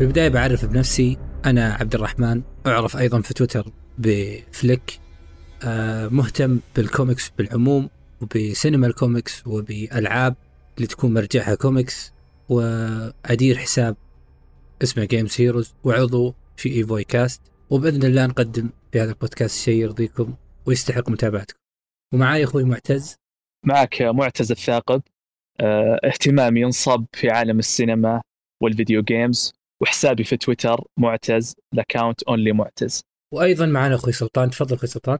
في البداية بعرف بنفسي أنا عبد الرحمن أعرف أيضا في تويتر بفليك آه، مهتم بالكوميكس بالعموم وبسينما الكوميكس وبألعاب اللي تكون مرجعها كوميكس وأدير حساب اسمه Games Heroes وعضو في ايفوي كاست وبإذن الله نقدم في هذا البودكاست شيء يرضيكم ويستحق متابعتكم. ومعاي أخوي معتز. معك معتز الثاقب. آه اهتمامي ينصب في عالم السينما وال video games وحسابي في تويتر معتز ال account only معتز. وأيضا معنا أخوي سلطان. تفضل أخوي سلطان.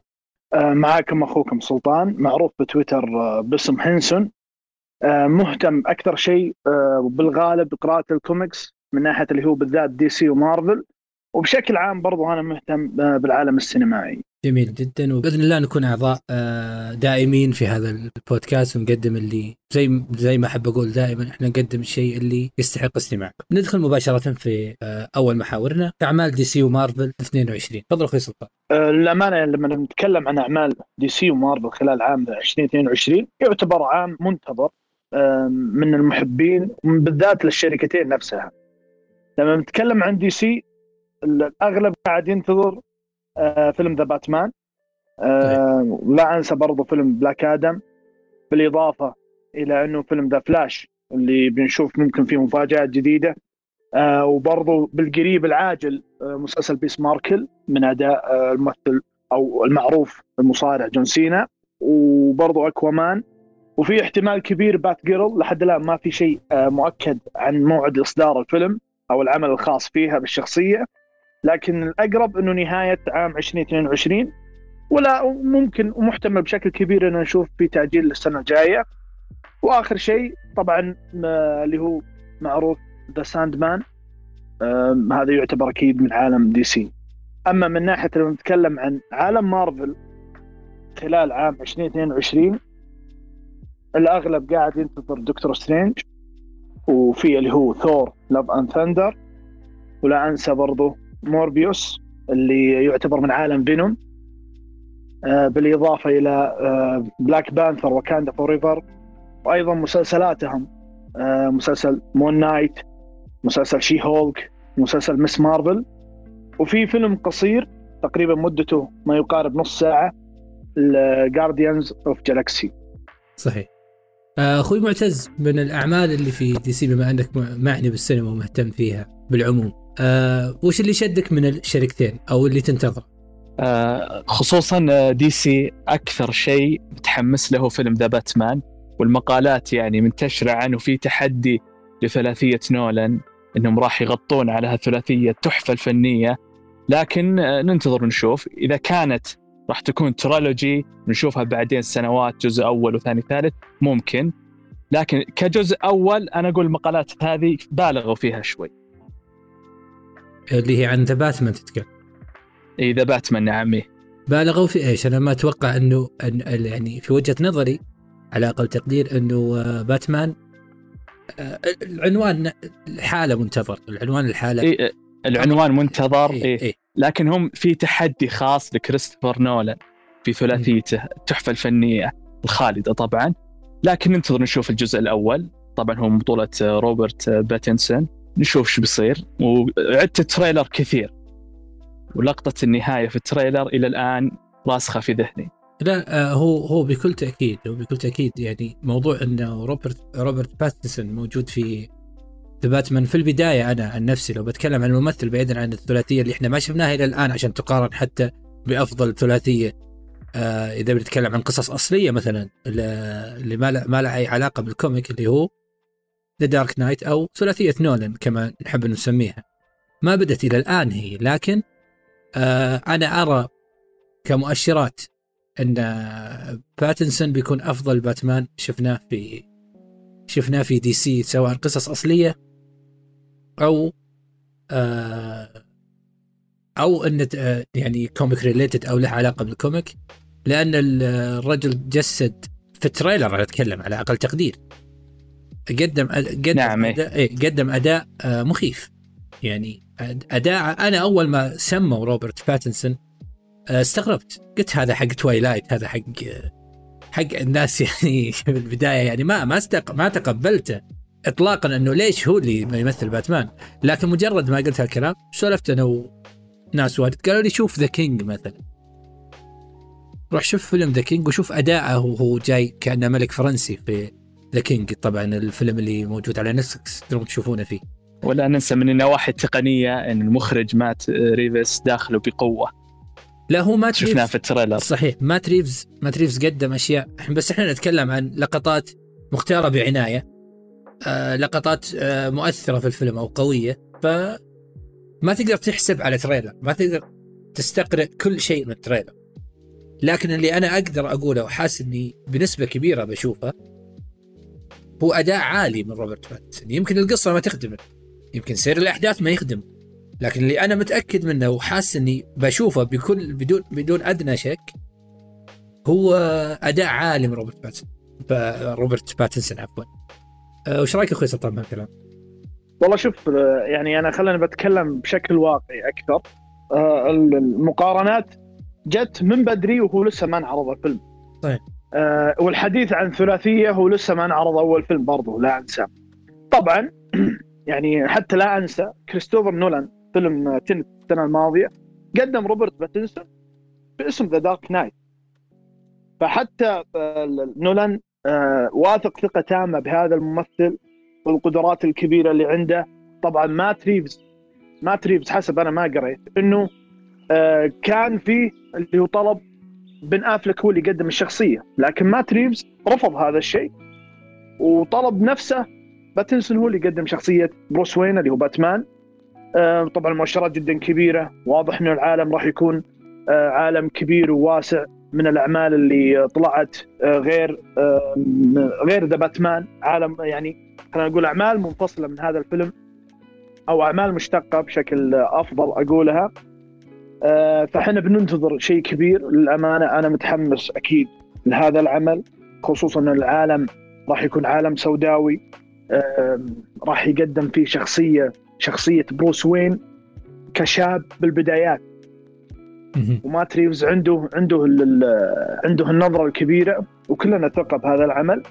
آه، معكم أخوكم سلطان. معروف بتويتر آه، باسم هنسون آه، مهتم أكثر شيء بالغالب بقراءه الكوميكس من ناحية اللي هو بالذات دي سي ومارفل. وبشكل عام برضو أنا مهتم بالعالم السينمائي. جميل جدا وبإذن الله نكون أعضاء آه، دائمين في هذا البودكاست ونقدم اللي زي زي ما أحب أقول دائما إحنا نقدم الشيء اللي يستحق استماعكم. ندخل مباشرة في آه، أول محاورنا أعمال دي سي ومارفل 22 تفضل أخوي سلطان. آه، للأمانة لما نتكلم عن أعمال دي سي ومارفل خلال عام 2022 يعتبر عام منتظر من المحبين بالذات للشركتين نفسها. لما نتكلم عن دي سي الأغلب قاعد ينتظر فيلم The Batman. آه لا أنسى برضو فيلم Black Adam. بالإضافة إلى أنه فيلم The Flash اللي بنشوف ممكن فيه مفاجآت جديدة. آه وبرضو بالقريب العاجل آه مسلسل بيس ماركل من أداء آه الممثل أو المعروف المصارع جون سينا. وبرضو أكوامان. وفي احتمال كبير بات جيرل لحد الآن ما في شيء آه مؤكد عن موعد إصدار الفيلم أو العمل الخاص فيها بالشخصية. لكن الأقرب إنه نهاية عام 2022 ولا ممكن ومحتمل بشكل كبير ان نشوف في تعجيل للسنة الجاية. وآخر شيء طبعا اللي هو معروف The Sandman هذا يعتبر أكيد من عالم دي سي. أما من ناحية لما نتكلم عن عالم مارفل خلال عام 2022 الأغلب قاعد ينتظر Doctor Strange وفي اللي هو Thor Love and Thunder ولا أنسى برضو موربيوس اللي يعتبر من عالم فينوم. آه بالإضافة إلى Black Panther Wakanda Forever وأيضا مسلسلاتهم آه مسلسل Moon Knight مسلسل She-Hulk مسلسل Ms. Marvel وفي فيلم قصير تقريبا مدته ما يقارب نص ساعة ال Guardians of Galaxy صحيح. آه، أخوي معتز من الأعمال اللي في DC بما أنك معني بالسينما ومهتم فيها بالعموم. آه وش اللي شدك من الشركتين أو اللي تنتظر؟ آه خصوصا DC أكثر شيء متحمس له فيلم The Batman والمقالات يعني منتشرة عنه في تحدي لثلاثية نولان إنهم راح يغطون على هالثلاثية التحفه الفنية. لكن آه ننتظر ونشوف. إذا كانت راح تكون trilogy نشوفها بعدين سنوات جزء أول وثاني ثالث ممكن. لكن كجزء أول أنا أقول المقالات هذه بالغوا فيها شوي. اللي هي عن ذا باتمان تتكلم. إي ذا باتمان نعم. بالغوا في إيش؟ أنا ما أتوقع إنه أن يعني في وجهة نظري على أقل تقدير إنه آه، باتمان آه، العنوان حاله منتظر العنوان الحالة. إيه العنوان منتظر إيه, إيه, إيه لكن هم في تحدي خاص لكريستوفر نولان في ثلاثيته التحفة الفنية الخالدة طبعا. لكن ننتظر نشوف الجزء الأول. طبعا هو بطولة روبرت باتنسون. نشوف شو بيصير. وعدت ال trailer كثير. ولقطة النهاية في ال trailer إلى الآن راسخة في ذهني. لا آه، هو هو بكل تأكيد هو بكل تأكيد يعني موضوع أنه روبرت روبرت باتنسون موجود في The Batman في البداية أنا عن نفسي لو بتكلم عن الممثل بعيدا عن الثلاثية اللي إحنا ما شفناها إلى الآن عشان تقارن حتى بأفضل ثلاثية آه إذا بنتكلم عن قصص أصلية مثلا اللي ما ما لها أي علاقة بال comic اللي هو The Dark Knight أو ثلاثية نولن كما نحب نسميها. ما بدت إلى الآن هي لكن آه أنا أرى كمؤشرات إن باتنسون بيكون أفضل باتمان شفناه في شفناه في DC سواء قصص أصلية أو آه أو إن آه، يعني comic related أو له علاقة بال comic لأن الرجل جسد في ال trailer أنا أتكلم على أقل تقدير. قدم قدم نعم إيه. أداء إيه قدم أداء آه، مخيف. يعني أداء أنا أول ما سموا روبرت باتنسون آه، استغربت. قلت هذا حق Twilight هذا حق حق الناس يعني في البداية. يعني ما ما استق ما تقبلته اطلاقا إنه ليش هو اللي يمثل باتمان. لكن مجرد ما قلت هالكلام سولفت أنا وناس واجد. قالوا لي شوف The King مثلا. روح شوف فيلم The King وشوف أداءه وهو جاي كأنه ملك فرنسي في The King طبعا الفيلم اللي موجود على نتفلكس تقدرون تشوفونه فيه. ولا ننسى من النواحي التقنية إن المخرج مات ريفيس داخله بقوة. لا هو مات شفناه في ال trailer. صحيح مات ريفز مات ريفز قدم أشياء. بس إحنا نتكلم عن لقطات مختارة بعناية آه لقطات آه مؤثرة في الفيلم أو قوية. ف ما تقدر تحسب على trailer ما تقدر تستقرئ كل شيء من ال trailer. لكن اللي أنا أقدر أقوله وحاسس إني بنسبة كبيرة بشوفه هو أداء عالي من روبرت باتسون يمكن القصة ما تخدمه. يمكن سير الأحداث ما يخدم لكن اللي أنا متأكد منه وحاسس إني بشوفه بكل بدون بدون أدنى شك هو أداء عالي من روبرت باتسون روبرت باتنسون عفوا. أه، وش رأيك أخوي سلطان بهالكلام؟ والله شوف يعني أنا خليني بتكلم بشكل واقعي أكثر. آه، المقارنات جت من بدري وهو لسه ما انعرض الفيلم. طيب. آه والحديث عن ثلاثية هو لسه ما انعرض أول فيلم برضه لا انسى طبعا يعني حتى لا أنسى كريستوفر نولان فيلم Tenet السنة الماضية قدم روبرت باتنسون باسم The Dark Knight فحتى نولان آه واثق ثقة تامة بهذا الممثل والقدرات الكبيرة اللي عنده. طبعا مات ريفز مات ريفز حسب أنا ما قريت إنه آه كان فيه اللي هو طلب بن أفلك هو اللي يقدم الشخصية. لكن مات ريفز رفض هذا الشيء وطلب نفسه باتنسون هو اللي يقدم شخصية بروس وين اللي هو باتمان. آه طبعا المؤشرات جدا كبيرة واضح إنه العالم راح يكون آه عالم كبير وواسع من الأعمال اللي طلعت آه غير غير ذا باتمان. عالم يعني خلينا نقول أعمال منفصلة من هذا الفيلم أو أعمال مشتقة بشكل أفضل أقولها. فاحنا بننتظر شيء كبير. للأمانة أنا متحمس أكيد لهذا العمل خصوصا إن العالم راح يكون عالم سوداوي. راح يقدم فيه شخصية شخصية بروس وين كشاب بالبدايات. وما تريفز عنده عنده عنده النظرة الكبيرة وكلنا ثقة بهذا العمل.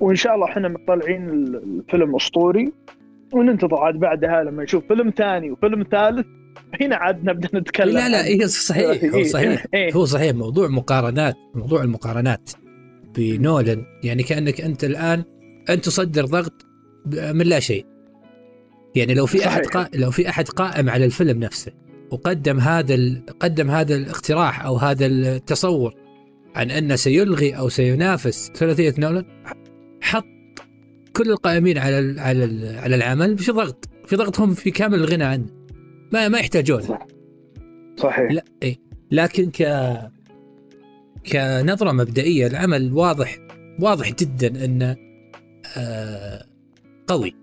وإن شاء الله إحنا مطلعين الفيلم أسطوري. وننتظر عاد بعدها لما نشوف فيلم ثاني وفيلم ثالث. هنا عاد نبدا نتكلم لا لا هي صحيح هو صحيح إيه. هو صحيح موضوع مقارنات موضوع المقارنات بنولن يعني كأنك أنت الآن انت تصدر ضغط من لا شيء يعني لو في صحيح. احد قا... لو في أحد قائم على الفيلم نفسه وقدم هذا ال... قدم هذا الاقتراح أو هذا التصور عن انه سيلغي أو سينافس ثلاثية نولن حط كل القائمين على ال... على ال... على العمل في ضغط في ضغطهم في كامل الغنى عنه ما ما يحتاجون صح. صحيح. لا إيه. لكن ك كنظرة مبدئية العمل واضح واضح جدا انه آه قوي.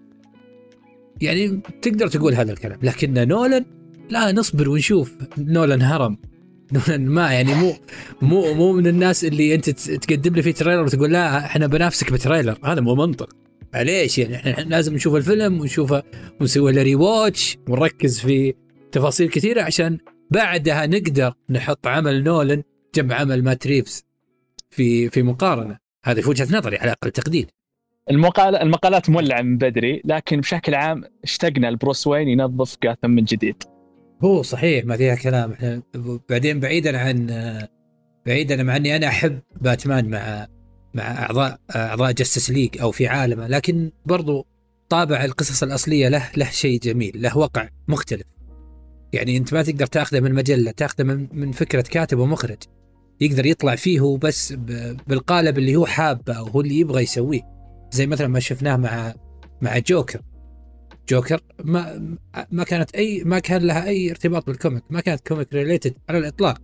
يعني تقدر تقول هذا الكلام لكن نولن لا نصبر ونشوف. نولن هرم. نولن ما يعني مو مو مو من الناس اللي أنت تقدم لي في trailer وتقول لا إحنا بنافسك ب trailer. هذا مو منطق. معليش يعني إحنا لازم نشوف الفيلم ونشوفه ونسوي له rewatch ونركز في تفاصيل كثيرة عشان بعدها نقدر نحط عمل نولن جنب عمل مات ريفز في في مقارنة. هذه في وجهة نظري على أقل تقدير. المقال المقالات مولعة من بدري لكن بشكل عام اشتقنا لبروس وين ينظف جوثام من جديد. هو صحيح ما فيها كلام. إحنا بعدين بعيدا عن بعيدا عن أني أنا أحب باتمان مع مع أعضاء أعضاء Justice League أو في عالمه لكن برضو طابع القصص الأصلية له له شيء جميل له وقع مختلف. يعني أنت ما تقدر تأخذه من مجلة تأخذه من, من فكرة كاتب ومخرج. يقدر يطلع فيه هو بس بالقالب اللي هو حابه أو هو اللي يبغى يسويه. زي مثلا ما شفناه مع مع جوكر. جوكر ما ما كانت أي ما كان لها أي ارتباط بال comic ما كانت comic related على الإطلاق.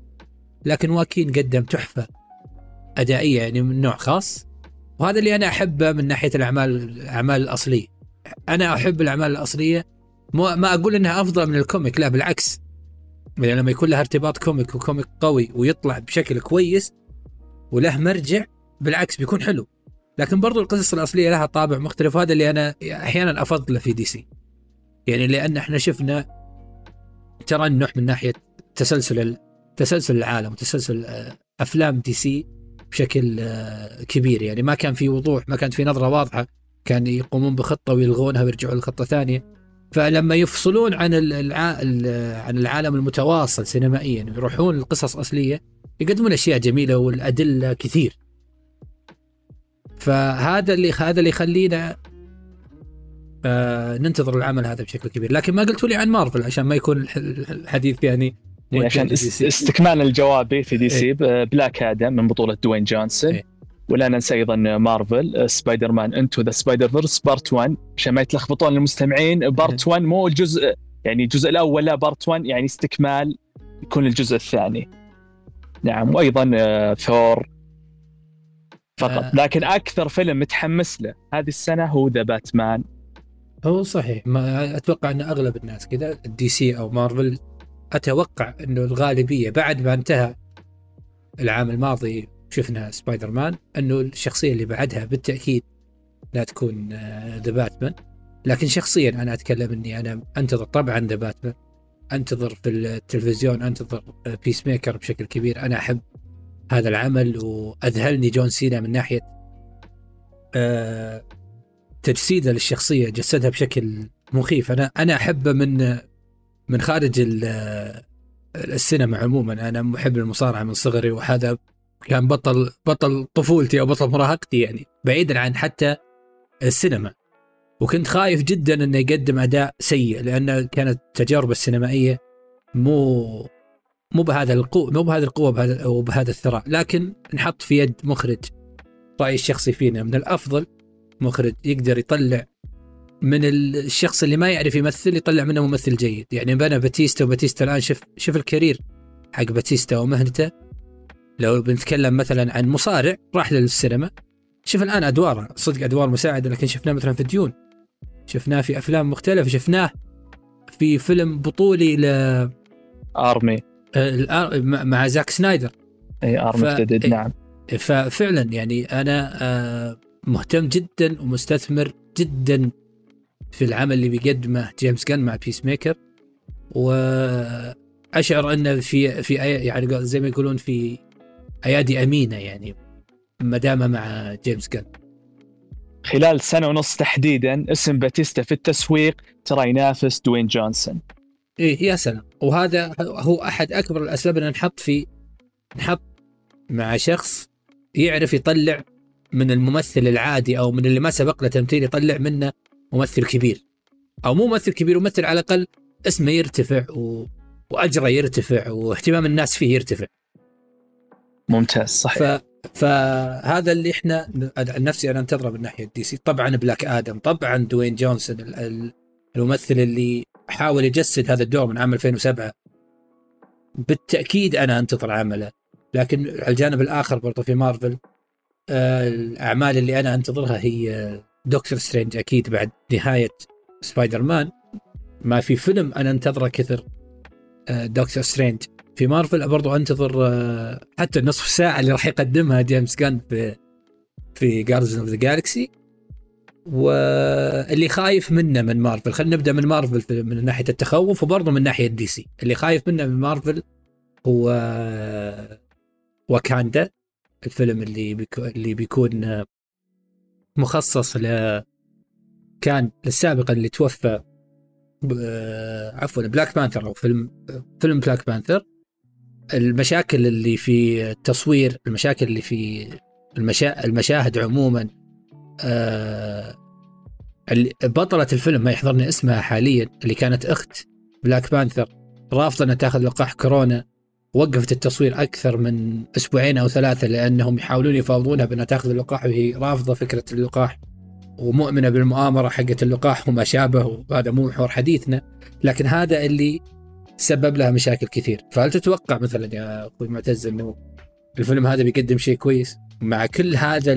لكن واكين قدم تحفة أدائية يعني من نوع خاص. وهذا اللي أنا أحبه من ناحية الأعمال الأعمال الأصلية. أنا أحب الأعمال الأصلية ما أقول إنها أفضل من ال comic لا بالعكس. يعني لما يكون لها ارتباط comic و comic قوي ويطلع بشكل كويس وله مرجع بالعكس بيكون حلو. لكن برضو القصص الأصلية لها طابع مختلف وهذا اللي أنا أحيانا افضله في دي سي. يعني لأن إحنا شفنا ترنح من ناحية تسلسل تسلسل العالم وتسلسل آه، أفلام دي سي بشكل آه، كبير. يعني ما كان في وضوح ما كانت في نظرة واضحة. كان يقومون بخطة ويلغونها ويرجعون لخطة ثانية. فلما يفصلون عن الع... عن العالم المتواصل سينمائيا ويروحون لقصص أصلية يقدمون أشياء جميلة والأدلة كثير فهذا اللي هذا اللي يخلينا آه ننتظر العمل هذا بشكل كبير لكن ما قلتوا لي عن مارفل عشان ما يكون الحديث يعني إيه، عشان استكمال الجواب في دي سي إيه؟ بلاك آدم من بطولة دوين جونسون إيه؟ ولا ننسى أيضا مارفل Spider-Man Into the Spider-Verse part 1 عشان ما يتلخبطون المستمعين part 1 مو الجزء يعني الجزء الأول لا part 1 يعني استكمال يكون الجزء الثاني. نعم وأيضا ثور فقط. آه. لكن أكثر فيلم متحمس له هذه السنة هو The Batman هو صحيح. ما أتوقع إن أغلب الناس كذا الدي سي أو مارفل أتوقع إنه الغالبية بعد ما انتهى العام الماضي شفنا سبايدر مان إنه الشخصية اللي بعدها بالتأكيد لا تكون The Batman لكن شخصيا أنا أتكلم إني أنا أنتظر طبعا The Batman أنتظر في التلفزيون أنتظر Peacemaker بشكل كبير. أنا أحب هذا العمل وأذهلني جون سينا من ناحية آه، تجسيده للشخصية جسدها بشكل مخيف. أنا أنا أحبه من من خارج السينما عموما. أنا محب المصارعة من صغري وهذا كان بطل بطل طفولتي أو بطل مراهقتي يعني بعيدا عن حتى السينما. وكنت خايف جدا إنه يقدم أداء سيء لأن كانت التجارب السينمائية مو مو بهذا القوة مو بهذه القوة بهذا وبهذا الثراء. لكن نحط في يد مخرج رأيي الشخصي فينا من الأفضل مخرج يقدر يطلع من الشخص اللي ما يعرف يمثل يطلع منه ممثل جيد. يعني بنا باتيستا وباتيستا الآن شوف شوف ال career حق باتيستا ومهنته. لو بنتكلم مثلا عن مصارع راح للسينما. شوف الآن أدواره صدق أدوار مساعدة لكن شفناه مثلا في ديون شفناه في أفلام مختلفة شفناه في فيلم بطولي ل Army مع زاك سنايدر. إي Army of the Dead ف... نعم. ففعلا يعني أنا آه، مهتم جدا ومستثمر جدا في العمل اللي بيقدمه جيمس جان مع Peacemaker وأشعر ان في في يعني زي ما يقولون في أيادي أمينة يعني ما دام مع جيمس جان. خلال سنة ونص تحديدا اسم باتيستا في التسويق ترى ينافس دوين جونسون. إيه يا سلام وهذا هو أحد أكبر الأسباب إن نحط في نحط مع شخص يعرف يطلع من الممثل العادي أو من اللي ما سبق له تمثيل يطلع منه ممثل كبير. أو مو ممثل كبير ممثل على الأقل اسمه يرتفع و... وأجره يرتفع واهتمام الناس فيه يرتفع. ممتاز صحيح. ف... فهذا اللي إحنا عن نفسي أنا أنتظره من ناحية دي سي. طبعا بلاك آدم طبعا دوين جونسون الممثل اللي حاول يجسد هذا الدور من عام 2007 بالتأكيد أنا أنتظر عمله لكن على الجانب الآخر برضو في مارفل آه، الأعمال اللي أنا أنتظرها هي دكتور سترينج أكيد بعد نهاية سبايدر مان. ما في فيلم أنا أنتظره كثر دكتور آه، سترينج. في مارفل برضو انتظر آه، حتى النصف ساعة اللي راح يقدمها جيمس جان في في Guardians of the Galaxy واللي خايف منه من مارفل خلينا نبدأ من مارفل من ناحية التخوف وبرضه من ناحية دي سي. اللي خايف منه من مارفل هو واكاندا الفيلم اللي بيكون اللي بيكون مخصص ل كان السابق اللي توفى عفوا بلاك بانثر أو فيلم فيلم بلاك بانثر المشاكل اللي في التصوير المشاكل اللي في المشا... المشاهد عموما آه بطلة الفيلم ما يحضرني اسمها حاليا اللي كانت أخت بلاك بانثر رافضة إنها تأخذ لقاح كورونا وقفت التصوير أكثر من أسبوعين أو ثلاثة لأنهم يحاولون يفاوضونها بأنها تأخذ اللقاح وهي رافضة فكرة اللقاح ومؤمنة بالمؤامرة حقت اللقاح وما شابه وهذا مو محور حديثنا لكن هذا اللي سبب لها مشاكل كثير. فهل تتوقع مثلا يا أخوي معتز إنه الفيلم هذا بيقدم شيء كويس مع كل هذا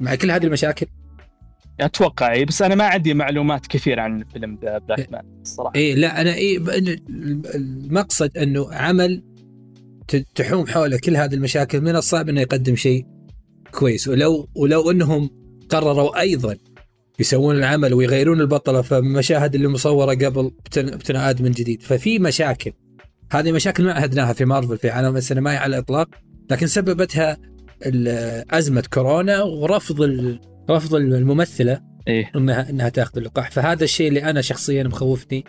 مع كل هذه المشاكل؟ أتوقع اي بس أنا ما عندي معلومات كثير عن فيلم بلاك مان الصراحه اي لا أنا اي المقصد إنه عمل تحوم حوله كل هذه المشاكل من الصعب إنه يقدم شيء كويس. ولو ولو إنهم قرروا أيضا يسوون العمل ويغيرون البطلة فالمشاهد اللي مصورة قبل بتنعاد من جديد. ففي مشاكل. هذه مشاكل ما عهدناها في مارفل في عالم السينمائي على الإطلاق لكن سببتها أزمة كورونا ورفض رفض الممثلة إيه. انها إنها تاخذ اللقاح. فهذا الشيء اللي أنا شخصيا مخوفني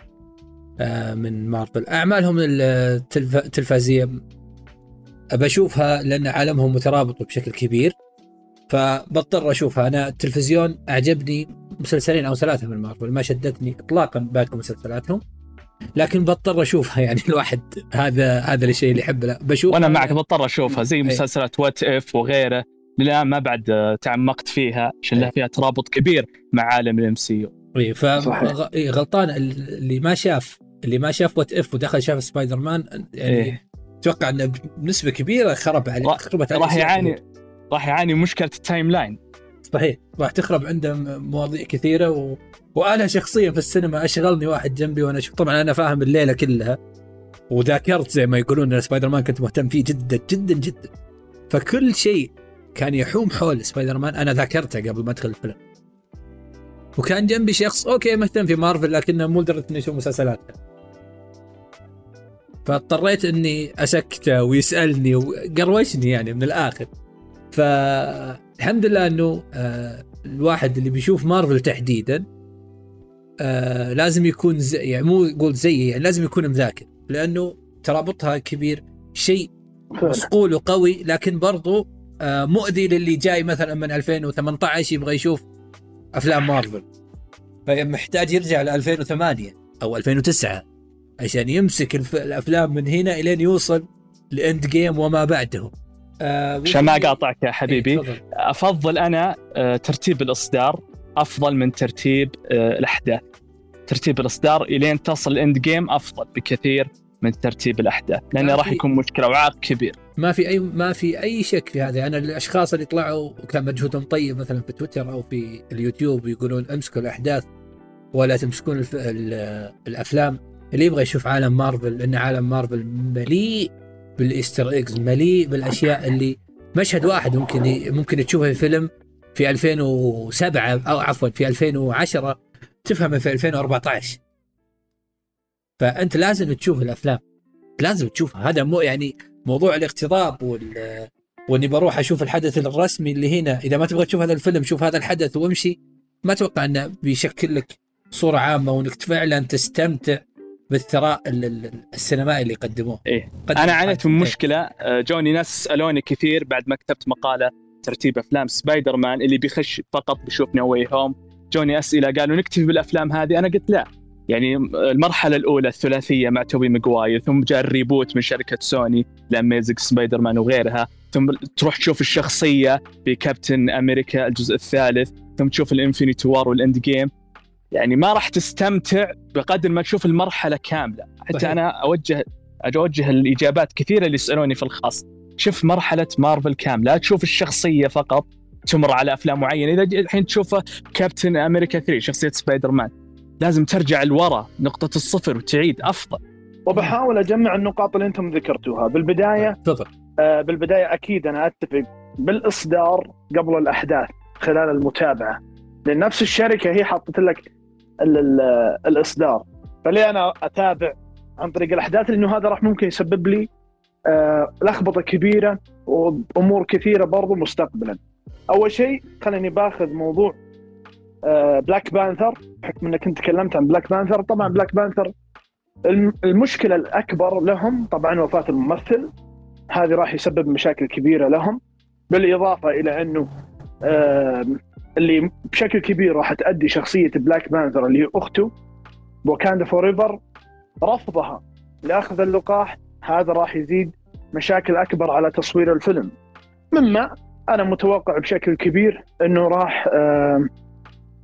آه، من مارفل. أعمالهم التلف... التلفازية بشوفها لأن عالمهم مترابط بشكل كبير. فبضطر أشوفها أنا التلفزيون أعجبني مسلسلين أو ثلاثة من مارفل ما شدتني اطلاقا باقي مسلسلاتهم لكن بضطر أشوفها يعني الواحد هذا هذا الشيء اللي يحبه بشوف وأنا معك بضطر أشوفها زي إيه. مسلسلات What If وغيره للان ما بعد تعمقت فيها عشان لها إيه. فيها ترابط كبير مع عالم ال MCU اي فغلطان اللي ما شاف اللي ما شاف What If ودخل شاف سبايدر مان يعني إيه. أتوقع إنه بنسبة كبيرة خرب عليه راح- خربت عليه راح يعاني. راح يعاني مشكلة ال timeline. صحيح. راح تخرب عنده مواضيع كثيرة و... وأنا شخصيا في السينما أشغلني واحد جنبي وأنا أشوف. طبعا أنا فاهم الليلة كلها وذاكرت زي ما يقولون إن سبايدر مان كنت مهتم فيه جدا جدا جدا. فكل شيء كان يحوم حول سبايدر مان أنا ذاكرته قبل ما أدخل الفيلم. وكان جنبي شخص okay مهتم في مارفل لكنه مو لدرجة إنه يشوف مسلسلاتها فاضطريت إني أسكته ويسألني وقروشني يعني من الآخر. فالحمد لله إنه آه الواحد اللي بيشوف مارفل تحديدا آه لازم يكون زي يعني مو يقول زيي يعني لازم يكون مذاكر لأنه ترابطها كبير شيء مصقول وقوي لكن برضو آه مؤذي للي جاي مثلا من 2018 يبغى يشوف أفلام مارفل فمحتاج يرجع ل 2008 أو 2009 عشان يمسك. الأفلام من هنا إلين يوصل لإند جيم وما بعده آه عشان ما أقاطعك يا حبيبي إيه،. أفضل أنا آه، ترتيب الإصدار أفضل من ترتيب آه، الأحداث. ترتيب الإصدار إلين تصل ال Endgame أفضل بكثير من ترتيب الأحداث لأنه راح يكون مشكلة وعائق كبير. ما في اي ما في أي شك في هذا أنا الأشخاص اللي طلعوا وكان مجهودهم طيب مثلا في تويتر أو في اليوتيوب يقولون أمسكوا الأحداث ولا تمسكون الف... ال- الأفلام. اللي يبغى يشوف عالم مارفل لأن عالم مارفل مليء بال Easter eggs مليء بالأشياء اللي مشهد واحد ممكن. ممكن تشوفه في فيلم في 2007 أو عفوا في 2010 تفهمه في 2014 فأنت لازم تشوف الأفلام لازم تشوفها. هذا مو يعني موضوع الاقتضاب وال وإني بروح أشوف الحدث الرسمي اللي هنا. إذا ما تبغى تشوف هذا الفيلم شوف هذا الحدث وامشي. ما أتوقع إنه بيشكل لك صورة عامة وإنك فعلا تستمتع. بالثراء ال- ال- السينمائي اللي قدموه إيه. أنا عانيت من. مشكلة. آه، جوني ناس سألوني كثير بعد ما كتبت مقالة ترتيب أفلام سبايدر مان اللي بيخش فقط بيشوف No Way Home جوني أسئلة قالوا نكتفي بالأفلام هذه؟ أنا قلت لا. يعني المرحلة الأولى الثلاثية مع توبي ماجواير ثم جاء ال reboot من شركة سوني ل Amazing Spider-Man وغيرها ثم تروح تشوف الشخصية في كابتن أمريكا الجزء الثالث ثم تشوف ال Infinity War وال Endgame يعني ما راح تستمتع بقدر ما تشوف المرحلة كاملة. حتى صحيح. أنا اوجه أوجه الإجابات كثيرة اللي يسالوني في الخاص. شوف مرحلة مارفل كامله لا تشوف الشخصية فقط تمر على أفلام معينة. إذا الحين تشوفه كابتن أمريكا 3 شخصية سبايدر مان لازم ترجع لورا نقطة الصفر وتعيد أفضل. وبحاول أجمع النقاط اللي أنتم ذكرتوها. بالبداية تفضل. آه، بالبداية أكيد أنا أتفق بالإصدار قبل الأحداث خلال المتابعة. لأن نفس الشركة هي حطت لك الإصدار. فليه أنا أتابع عن طريق الأحداث لأنه هذا راح ممكن يسبب لي آه، لخبطة كبيرة وأمور كثيرة برضو مستقبلا. أول شيء خليني باخذ موضوع بلاك بانثر بحكم إنك أنت تكلمت عن بلاك بانثر طبعا بلاك بانثر الم- المشكلة الأكبر لهم طبعا وفاة الممثل. هذه راح يسبب مشاكل كبيرة لهم بالإضافة إلى أنه اللي بشكل كبير راح تأدي شخصية بلاك بانثر اللي هي أخته Wakanda Forever رفضها لأخذ اللقاح. هذا راح يزيد مشاكل أكبر على تصوير الفيلم. مما أنا متوقع بشكل كبير إنه راح آم،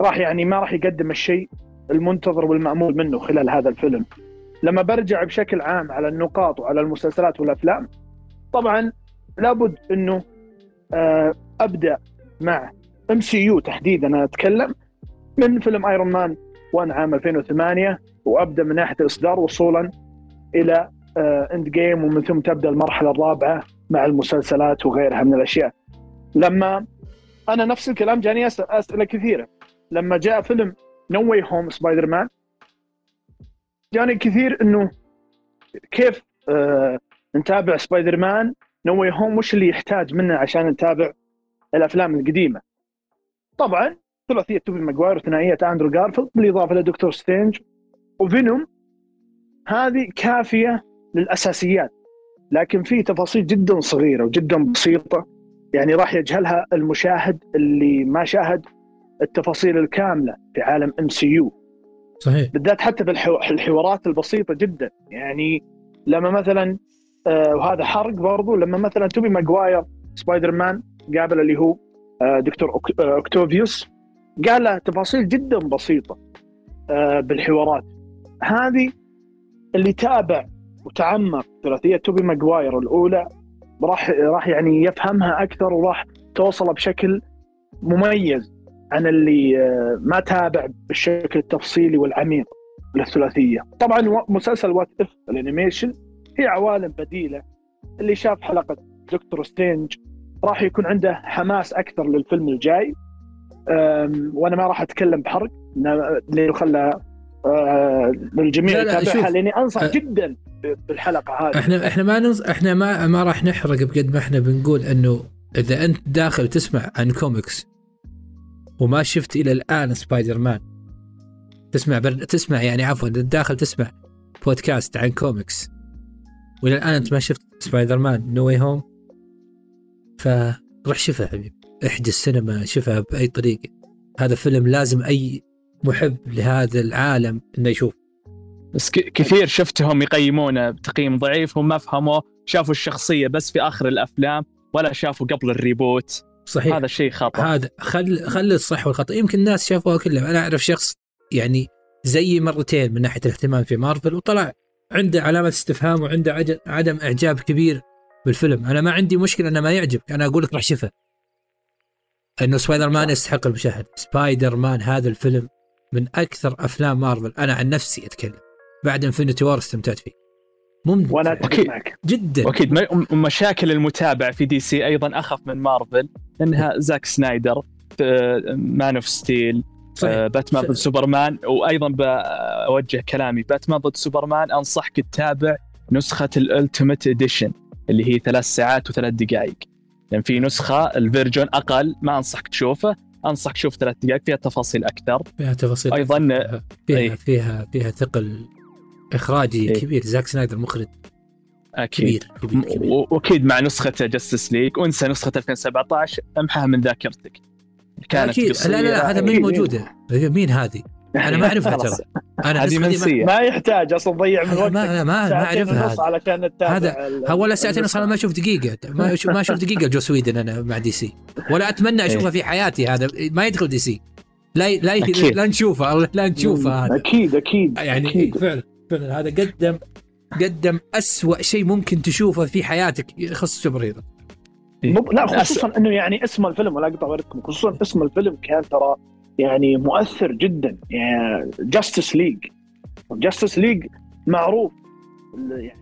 راح يعني ما راح يقدم الشيء المنتظر والمأمول منه خلال هذا الفيلم. لما برجع بشكل عام على النقاط وعلى المسلسلات والأفلام طبعا لابد إنه آه، أبدأ مع MCU تحديدا أنا أتكلم من فيلم ايرون مان 1 عام 2008 وأبدأ من ناحية الاصدار وصولا إلى Endgame ومن ثم تبدأ المرحلة الرابعة مع المسلسلات وغيرها من الأشياء. لما أنا نفس الكلام جاني أسئلة كثيرة. لما جاء فيلم No Way Home سبايدر مان جاني كثير إنه كيف آه نتابع سبايدر مان No Way Home وش اللي يحتاج منا عشان نتابع الأفلام القديمة؟ طبعا ثلاثية توبي ماجواير وثنائية أندرو جارفيلد بالإضافة لدكتور سترينج وفينوم. هذه كافية للأساسيات لكن في تفاصيل جدا صغيرة وجدا بسيطة يعني راح يجهلها المشاهد اللي ما شاهد التفاصيل الكاملة في عالم MCU. صحيح. بالذات حتى في الحو- الحوارات البسيطة جدا يعني لما مثلا آه وهذا حرق برضو لما مثلا توبي ماجواير سبايدر مان قابل اللي هو دكتور أوك- آه أوكتافيوس قال له تفاصيل جدا بسيطة آه بالحوارات هذه اللي تابع وتعمق ثلاثية توبي ماجواير الأولى راح راح يعني يفهمها أكثر وراح توصل بشكل مميز عن اللي آه، ما تابع بالشكل التفصيلي والعميق للثلاثية. طبعا مسلسل What If ال animation هي عوالم بديلة اللي شاف حلقة دكتور سترينج راح يكون عنده حماس أكثر للفيلم الجاي وأنا ما راح أتكلم بحرق لأنه خلى آه، للجميع يتابعها. لأني أنصح أه. جدا بالحلقة هذه إحنا إحنا ما ننص... إحنا ما ما راح نحرق بقد ما إحنا بنقول إنه إذا أنت داخل تسمع عن كوميكس وما شفت إلى الآن سبايدر مان تسمع بر... تسمع يعني عفوا داخل تسمع بودكاست عن كوميكس وإلى الآن أنت ما شفت سبايدر مان No Way Home فروح شوفها حبيبي. احجز السينما شوفها بأي طريقة. هذا فيلم لازم أي محب لهذا العالم إنه يشوف. بس كثير شفتهم يقيمونه بتقييم ضعيف هم ما فهموا شافوا الشخصية بس في آخر الأفلام ولا شافوا قبل ال reboot. صحيح. هذا شيء خطأ. هذا خل خلي الصح والخطأ. يمكن الناس شافوها كلها. أنا أعرف شخص يعني زيي مرتين من ناحية الاهتمام في مارفل وطلع عنده علامة استفهام وعنده عد- عدم إعجاب كبير بالفيلم. أنا ما عندي مشكلة إنه ما يعجبك. أنا أقول لك روح شوفه. إنه سبايدر مان يستحق المشاهده سبايدر مان هذا الفيلم من أكثر أفلام مارفل. أنا عن نفسي أتكلم. بعد Infinity War استمتعت فيه. ممتع. وأنا اتفق. معك. جدا. واكيد م- مشاكل المتابع في DC أيضا أخف من مارفل. إنها زاك سنايدر Man of Steel صحيح. باتمان ضد سوبرمان وأيضا بوجه كلامي. باتمان ضد سوبرمان أنصحك تتابع نسخة ال Ultimate Edition اللي هي ثلاث ساعات وثلاث دقائق. لأن في نسخة ال version أقل ما أنصحك تشوفه. أنصحك تشوف ثلاث دقائق فيها تفاصيل أكثر. فيها تفاصيل أيضاً، فيها إيه. فيها فيها ثقل إخراجي إيه. كبير. زاك سنايدر مخرج أكيد. كبير كبير, كبير. وأكيد مع نسخة Justice League. وانسى نسخة 2017 امحها من ذاكرتك. كانت أكيد. لا لا لا هذا. مين موجودة؟ مين هذه؟ أنا ما أعرفها. ترى. أنا هذه منسية. ما يحتاج أصلا تضيع من وقتك ما ما, ما أعرفها علشان تتابع هذا- ولا ساعتين أنا ما أشوف دقيقة. ما أشوف ما أشوف دقيقة جوس ويدن أنا مع DC. ولا أتمنى أشوفها في حياتي هذا. ما يدخل DC. لا لا أكيد. لا نشوفه لا نشوفه هذا. أكيد أكيد يعني أكيد. إيه فعلا فعلا. هذا قدم قدم أسوأ شيء ممكن تشوفه في حياتك يخص ال super hero. مو لا خصوصا إنه يعني اسم الفيلم ولا أقطع ورقكم خصوصا اسم الفيلم كان ترى يعني مؤثر جدا. يعني Justice League Justice League معروف. يعني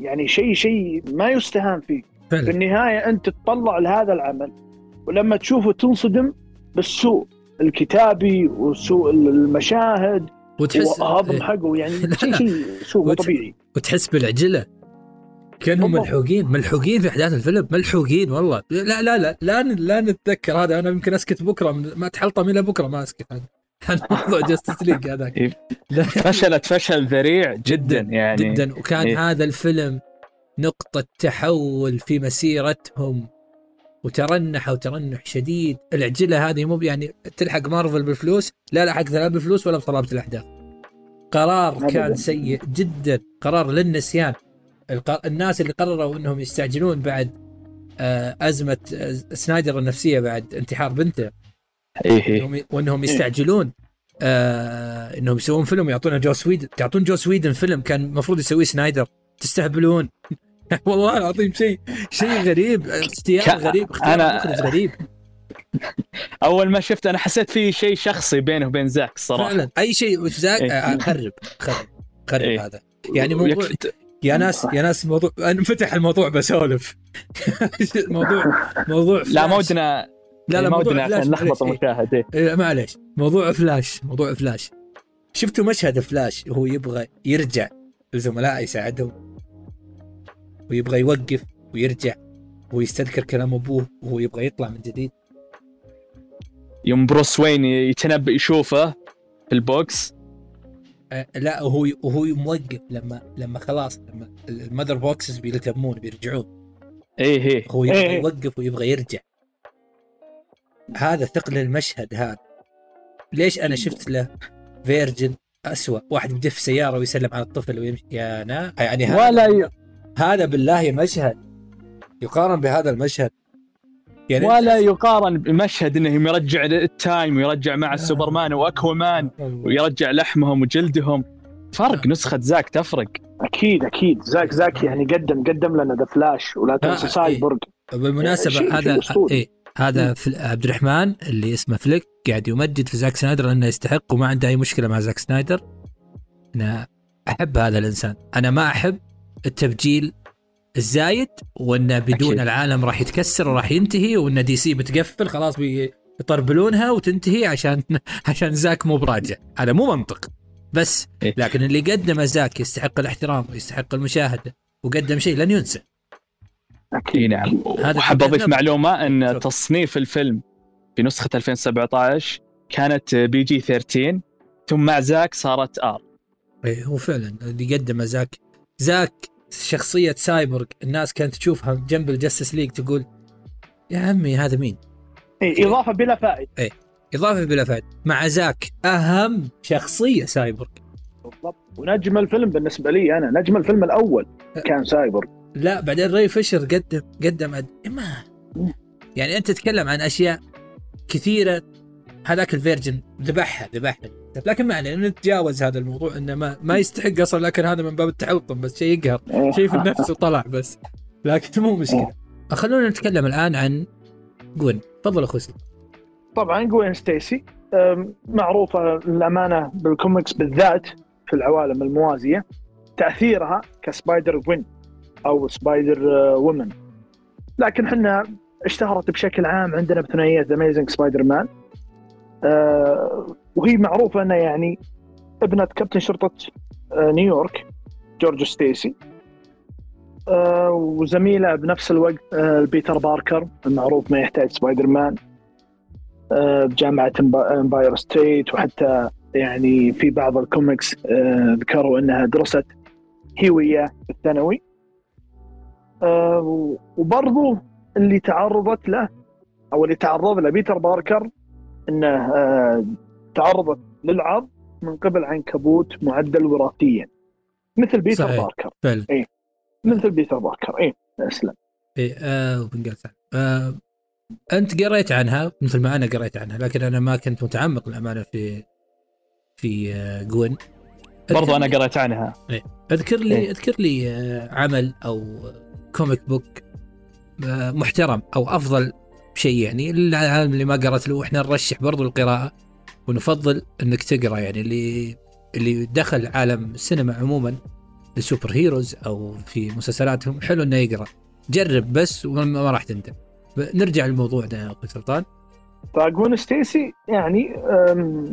يعني شيء شيء ما يستهان فيه. في النهاية أنت تطلع لهذا العمل ولما تشوفه تنصدم بالسوء الكتابي وسوء المشاهد وتحس وهضم. حقه. يعني شيء. شيء سوء وت- طبيعي. وتحس بالعجلة. كانهم. ملحوقين ملحوقين في أحداث الفيلم ملحوقين والله. لا لا لا لا لا نتذكر هذا أنا يمكن أسكت بكرة من ما تحلطم إلى بكرة ما أسكت عن موضوع Justice League هذاك. إيه. فشلت فشل ذريع جدا يعني. جدا. وكان إيه. هذا الفيلم نقطة تحول في مسيرتهم. وترنحوا ترنح شديد. العجلة هذه مو يعني تلحق مارفل بالفلوس لا لحقت لا بالفلوس ولا بصلابة الأحداث. قرار. كان سيء جدا. قرار للنسيان. الناس اللي قرروا إنهم يستعجلون بعد آه، أزمة آه، سنايدر النفسية بعد انتحار بنته. إيه انهم وإنهم يستعجلون آه إنهم يسوون فيلم ويعطونا جوس ويدن تعطون جوس ويدن فيلم كان المفروض يسويه سنايدر. تستهبلون. والله العظيم شيء شيء غريب اختيار غريب اختيار أنا- غريب. أول ما شفت أنا حسيت في شيء شخصي بينه وبين زاك الصراحه فعلا أي شيء إيه. آه، خرب خرب خرب إيه. هذا. يعني موضوع يا ناس يا ناس موضوع انفتح الموضوع بسولف موضوع موضوع لا فلاش. ما ودنا لا لا ما موضوع ودنا فلاش عشان نلخبط معليش. المشاهد. إيه. إيه معليش. موضوع فلاش موضوع فلاش شفتوا مشهد فلاش هو يبغى يرجع لزملائه يساعدهم. ويبغى يوقف ويرجع ويستذكر كلام أبوه وهو يبغى يطلع من جديد. يوم بروس وين يتنبأ يشوفه في ال box. لا وهو وهو موقف لما لما خلاص لما ال Mother Boxes بيلتمون بيرجعون. إيه إيه. هو يبغى إيه. يوقف ويبغى يرجع. هذا ثقل المشهد هذا. ليش أنا شفت له version أسوأ؟ واحد بدف سيارة ويسلم على الطفل ويمشي. يا نا يعني هذا ولا ي... هذا بالله مشهد. يقارن بهذا المشهد. يعني ولا يقارن بمشهد إنه يرجع ال time ويرجع مع السوبرمان وأكوامان ويرجع لحمهم وجلدهم. فرق نسخة زاك تفرق. أكيد أكيد. زاك زاك يعني قدم قدم لنا The Flash ولا تنسى آه، سايبورغ بالمناسبة شيء- شيء هذا. إيه هذا فل- عبد الرحمن اللي اسمه فليك قاعد يمجد في زاك سنايدر لأنه يستحق وما عنده أي مشكلة مع زاك سنايدر. أنا أحب هذا الإنسان. أنا ما أحب التبجيل الزايد وانه بدون أكيد. العالم راح يتكسر وراح ينتهي وإن DC بتقفل خلاص بيطربلونها وتنتهي عشان عشان زاك مو براجع. هذا مو منطق. بس إيه. لكن اللي قدمه زاك يستحق الاحترام ويستحق المشاهدة وقدم شيء لن ينسى. أكيد. نعم. وحاب أضيف معلومة إن تفضل. تصنيف الفيلم في نسخة 2017 كانت PG 13 ثم مع زاك صارت R. إيه هو فعلا اللي قدمه زاك. زاك شخصية سايبورغ الناس كانت تشوفها جنب ال Justice League تقول يا عمي هذا مين؟ إيه، إضافة بلا فائدة. إضافة بلا فائدة. مع زاك أهم شخصية سايبورغ. بالضبط. ونجم الفيلم بالنسبة لي أنا نجم الفيلم الأول كان سايبورغ. لا بعدين راي فيشر قدم قدم أد... ما يعني أنت تتكلم عن أشياء كثيرة هذاك ال version ذبحها ذبحها. لكن ما علينا نتجاوز هذا الموضوع إنه ما, ما يستحق أصلا لكن هذا من باب التحلطم بس شيء يقهر. إيه. شيء في النفس وطلع بس. لكن مو مشكلة. خلونا نتكلم الآن عن جوين. تفضل أخوي. طبعا جوين ستيسي معروفة للأمانة بالكوميكس بالذات في العوالم الموازية. تأثيرها كسبايدر جوين أو سبايدر آه، وومن. لكن إحنا اشتهرت بشكل عام عندنا بثنائية Amazing Spider-Man وهي معروفة أنها يعني ابنة كابتن شرطة آه، نيويورك جورج ستيسي. آه، وزميلة بنفس الوقت آه، بيتر باركر المعروف ما يحتاج سبايدر مان آه، بجامعة إمباير ستيت وحتى يعني في بعض الكوميكس آه، ذكروا إنها درست هي وياه في الثانوي. آه، وبرضو اللي تعرضت له أو اللي تعرض له بيتر باركر إنه آه، تعرضت للعض من قبل عنكبوت معدل وراثيا. مثل بيتر صحيح. باركر. فعلا. مثل بيتر باركر. اي أسلم. إيه آه. آه أنت قريت عنها مثل ما أنا قريت عنها لكن أنا ما كنت متعمق للأمانة في في آه جوين. برضو أنا قريت عنها. أذكر لي إيه. أذكر لي آه، عمل أو comic book آه، محترم أو أفضل شيء يعني للعالم اللي ما قرأت له. وإحنا نرشح برضو القراءة ونفضل إنك تقرأ يعني. اللي اللي دخل عالم السينما عموما لل superheroes أو في مسلسلاتهم حلو إنه يقرأ. جرب بس وما ما راح تندم. نرجع لموضوعنا يا أخوي سلطان. فجوين ستيسي يعني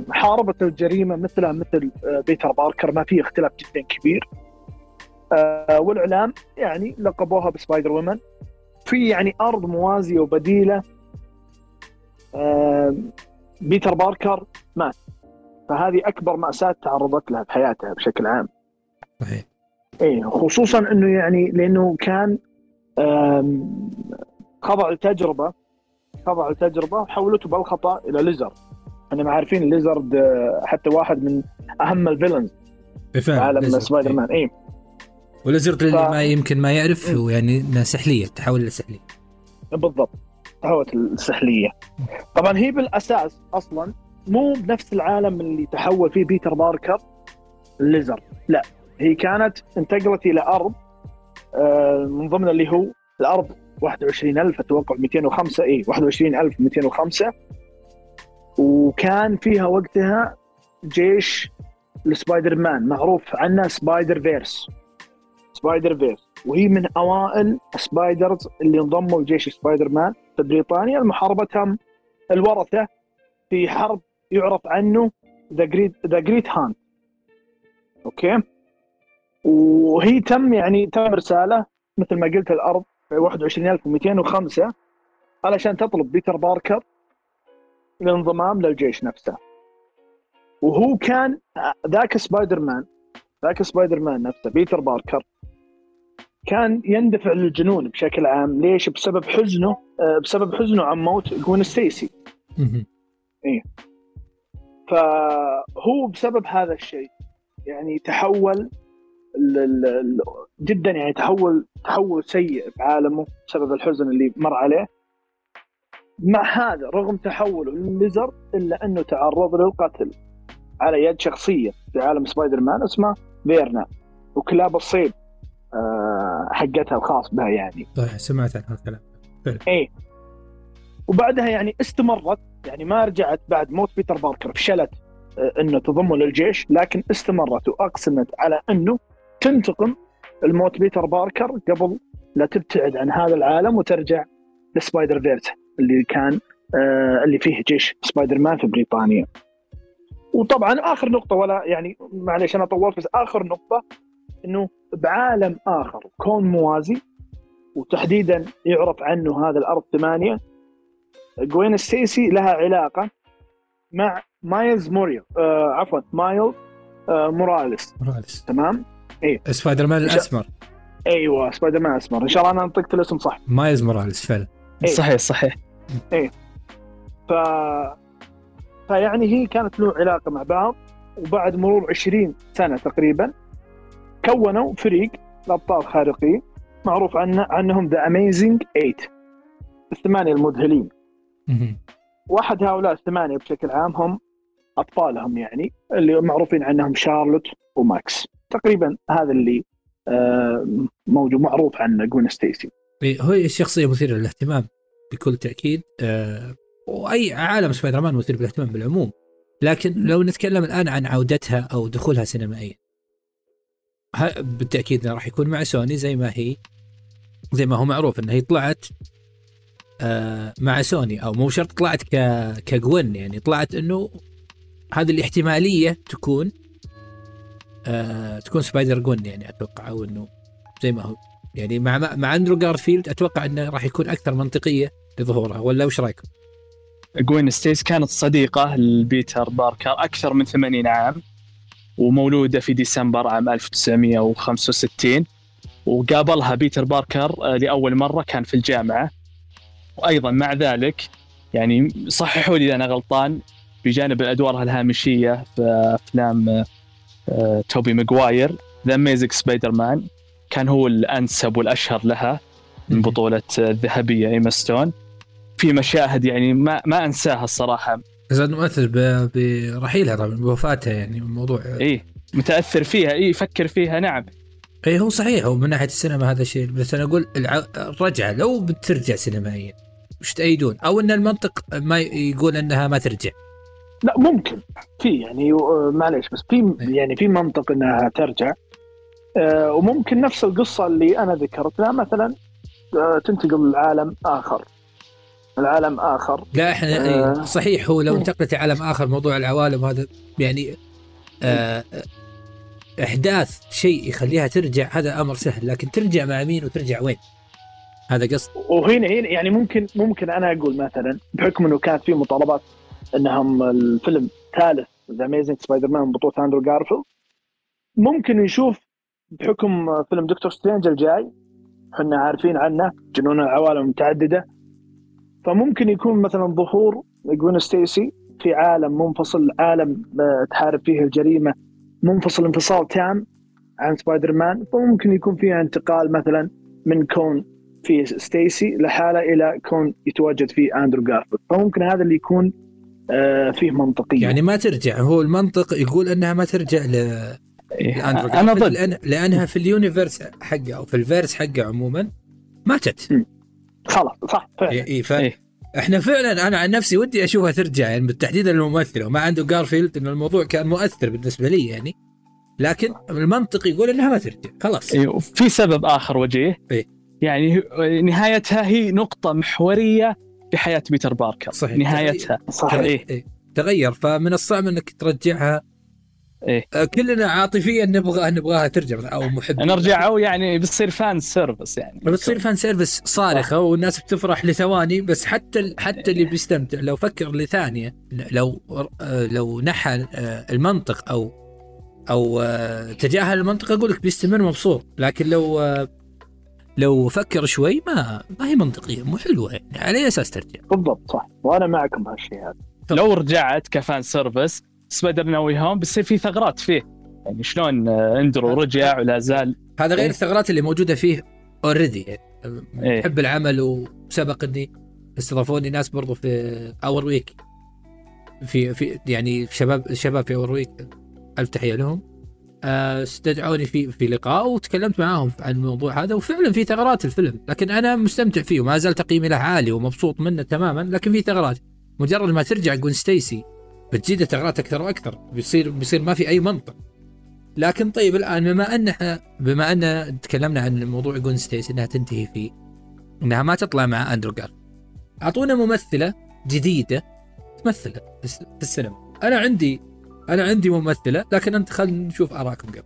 حاربت الجريمة مثلها مثل آه، بيتر باركر. ما في اختلاف جدا كبير. آه، والإعلام يعني لقبوها بسبايدر وومن. في يعني أرض موازية وبديلة آم، بيتر باركر مات. فهذه أكبر مأساة تعرضت لها بحياتها بشكل عام. صحيح. إيه خصوصا إنه يعني لأنه كان خضع لتجربة خضع لتجربة وحولته بالخطأ إلى lizard إحنا ما عارفين ال lizard آه، حتى واحد من أهم ال villains في عالم سبايدر مان. إيه. و lizard اللي ف- ما يمكن ما يعرف مم. هو يعني إنها سحلية تحول لسحليه بالضبط تحولت السحليه طبعا هي بالأساس أصلا مو بنفس العالم اللي تحول فيه بيتر باركر الليزرد لا. هي كانت انتقلت إلى أرض آه، من ضمن اللي هو الأرض 21000 أتوقع 205 اي 21205 وكان فيها وقتها جيش لسبايدر مان معروف عنه Spider-Verse. Spider-Verse وهي من أوائل spiders اللي انضموا لجيش سبايدر مان في بريطانيا. لمحاربتهم الورثة في حرب يعرف عنه the great the great hunt okay؟ وهي تم يعني تم رساله مثل ما قلت الأرض في 21205 علشان تطلب بيتر باركر الانضمام للجيش نفسه. وهو كان ذاك سبايدر مان ذاك سبايدر مان نفسه بيتر باركر كان يندفع للجنون بشكل عام. ليش؟ بسبب حزنه آه، بسبب حزنه عن موت جوين ستيسي. مهم. فهو بسبب هذا الشيء يعني تحول جدا يعني تحول تحول سيء بعالمه بسبب الحزن اللي مر عليه. مع هذا رغم تحوله لليزر إلا أنه تعرض للقتل على يد شخصية في عالم سبايدر مان اسمها فيرنا وكلاب الصيد. حقتها الخاص بها يعني. صحيح سمعت عن هذا الكلام وبعدها يعني استمرت يعني ما رجعت بعد موت بيتر باركر فشلت آه، إنه تضمه للجيش لكن استمرت وأقسمت على إنه تنتقم الموت بيتر باركر قبل لا تبتعد عن هذا العالم وترجع ل Spider-Verse اللي كان آه، اللي فيه جيش سبايدر مان في بريطانيا. وطبعا آخر نقطة ولا يعني معليش أنا طولت بس آخر نقطة إنه بعالم آخر. كون موازي وتحديدا يعرف عنه هذا الأرض ثمانية. جوين ستيسي لها علاقة مع مايلز موراليو آه عفوا مايلز آه موراليس. موراليس. تمام؟ سبايدر مان الأسمر. أيوه سبايدر مان اسمر إن شاء الله أنا نطقت الاسم صح. مايلز موراليس فعلا. إيه. صحيح صحيح. ف فيعني هي كانت له علاقة مع بعض وبعد مرور 20 سنة تقريبا. كونوا فريق الأبطال الخارقين معروف عنه عنهم the amazing 8 الثمانية المذهلين. واحد هؤلاء الثمانية بشكل عام هم أبطالهم يعني اللي معروفين عنهم شارلوت وماكس. تقريبا هذا اللي آه، موجود معروف عنه جوين ستيسي. إيه، هو شخصيه مثيرة للاهتمام بكل تأكيد. آه وأي عالم سبايدر مان مثير للاهتمام بالعموم. لكن لو نتكلم الآن عن عودتها أو دخولها سينمائيا بالتأكيد راح يكون مع سوني زي ما هي زي ما هو معروف ان هي طلعت آه مع سوني أو مو شرط طلعت ك يعني طلعت إنه هذه الاحتمالية تكون آه تكون سبايدر جوين يعني أتوقع أو إنه زي ما هو يعني مع مع أندرو جارفيلد أتوقع إنه راح يكون أكثر منطقية لظهورها ولا وش رايكم؟ جوين ستيسي كانت صديقة لبيتر باركر أكثر من 80 عام ومولودة في ديسمبر عام 1965 وقابلها بيتر باركر آه، لأول مرة كان في الجامعة. وأيضا مع ذلك يعني صححوا لي إذا أنا غلطان بجانب أدوارها الهامشية في أفلام آه، آه، توبي ماجواير The Amazing Spider-Man كان هو الأنسب والأشهر لها من بطولة آه، الذهبية إيما ستون في مشاهد يعني ما ما أنساها الصراحة. زاد مؤثر ب- برحيلها طبعا بوفاتها يعني الموضوع. إيه متأثر فيها إيه يفكر فيها نعم. إي هو صحيح هو من ناحية السينما هذا الشيء بس أنا أقول الع... الرجعة لو بترجع سينمائيا وش تأيدون؟ أو إن المنطق ما يقول إنها ما ترجع. لا ممكن. في يعني معليش بس في. يعني في منطق إنها ترجع. آه، وممكن نفس القصة اللي أنا ذكرتها مثلا آه، تنتقل لعالم آخر. العالم آخر لا إحنا آه. إيه، صحيح هو لو. انتقلت لعالم آخر موضوع العوالم هذا يعني آه أحداث شيء يخليها ترجع هذا أمر سهل لكن ترجع مع مين وترجع وين هذا قصد وهنا هنا يعني ممكن ممكن أنا أقول مثلا بحكم إنه كانت في مطالبات إنهم الفيلم ثالث The Amazing Spider-Man بطولة أندرو جارفيلد ممكن نشوف بحكم فيلم دكتور سترينج الجاي إحنا عارفين عنه جنون العوالم متعددة فممكن يكون مثلا ظهور جوين ستيسي في عالم منفصل عالم آه، تحارب فيه الجريمة منفصل انفصال تام عن سبايدر مان فممكن يكون فيها انتقال مثلا من كون فيه ستيسي لحالة إلى كون يتواجد فيه أندرو جارفيلد. فممكن هذا اللي يكون آه، فيه منطقية. يعني ما ترجع هو المنطق يقول إنها ما ترجع ل... إيه. لأندرو أنا ضد لأن... لأنها في ال universe حقه أو في ال verse حقه عموما ماتت خلاص صح فعلا إي إيه ف... إيه. إحنا فعلا أنا عن نفسي ودي أشوفها ترجع يعني بالتحديد الممثله ومع أندرو جارفيلد ان الموضوع كان مؤثر بالنسبة لي يعني لكن المنطق يقول إنها ما ترجع خلاص إيه. وفي سبب آخر وجيه إيه. يعني نهايتها هي نقطة محورية في حياة بيتر باركر صحيح. نهايتها صحيح إيه. إيه. تغير فمن الصعب إنك ترجعها إيه. آه، كلنا عاطفيا نبغى نبغاها ترجع أو محب نرجع أو يعني بتصير fan service يعني. بتصير fan service صارخة والناس بتفرح لثواني بس حتى حتى اللي بيستمتع. لو فكر لثانية لو آه، لو نحى آه، المنطق أو أو تجاهل المنطق أقول لك بيستمر مبسوط. لكن لو لو فكر شوي ما ما هي منطقية مو حلوة يعني على أي أساس ترجع؟ بالضبط صح. وأنا معكم بهالشيء هذا. لو رجعت ك fan service سبايدرمان نو واي هوم بيصير في ثغرات فيه. يعني شلون آه، اندرو رجع ولا زال. هذا غير. الثغرات اللي موجودة فيه already يعني إيه. احب العمل وسبق إني استضافوني ناس برضو في اور ويك في في يعني شباب الشباب في اور ويك الف تحيه لهم. آه، استدعوني في في لقاء وتكلمت معاهم عن الموضوع هذا. وفعلا في ثغرات الفيلم لكن أنا مستمتع فيه وما زال تقييمي له عالي ومبسوط منه تماما لكن في ثغرات. مجرد ما ترجع جوين ستيسي بتزيد الثغرات أكثر وأكثر. بيصير بيصير ما في أي منطق. لكن طيب الآن بما ان بما أن تكلمنا عن موضوع جوين ستيسي إنها تنتهي فيه إنها ما تطلع مع أندرو جار أعطونا ممثلة جديدة تمثل في الس- في السينما. أنا عندي أنا عندي ممثلة لكن أنت خلينا نشوف آرائكم قبل.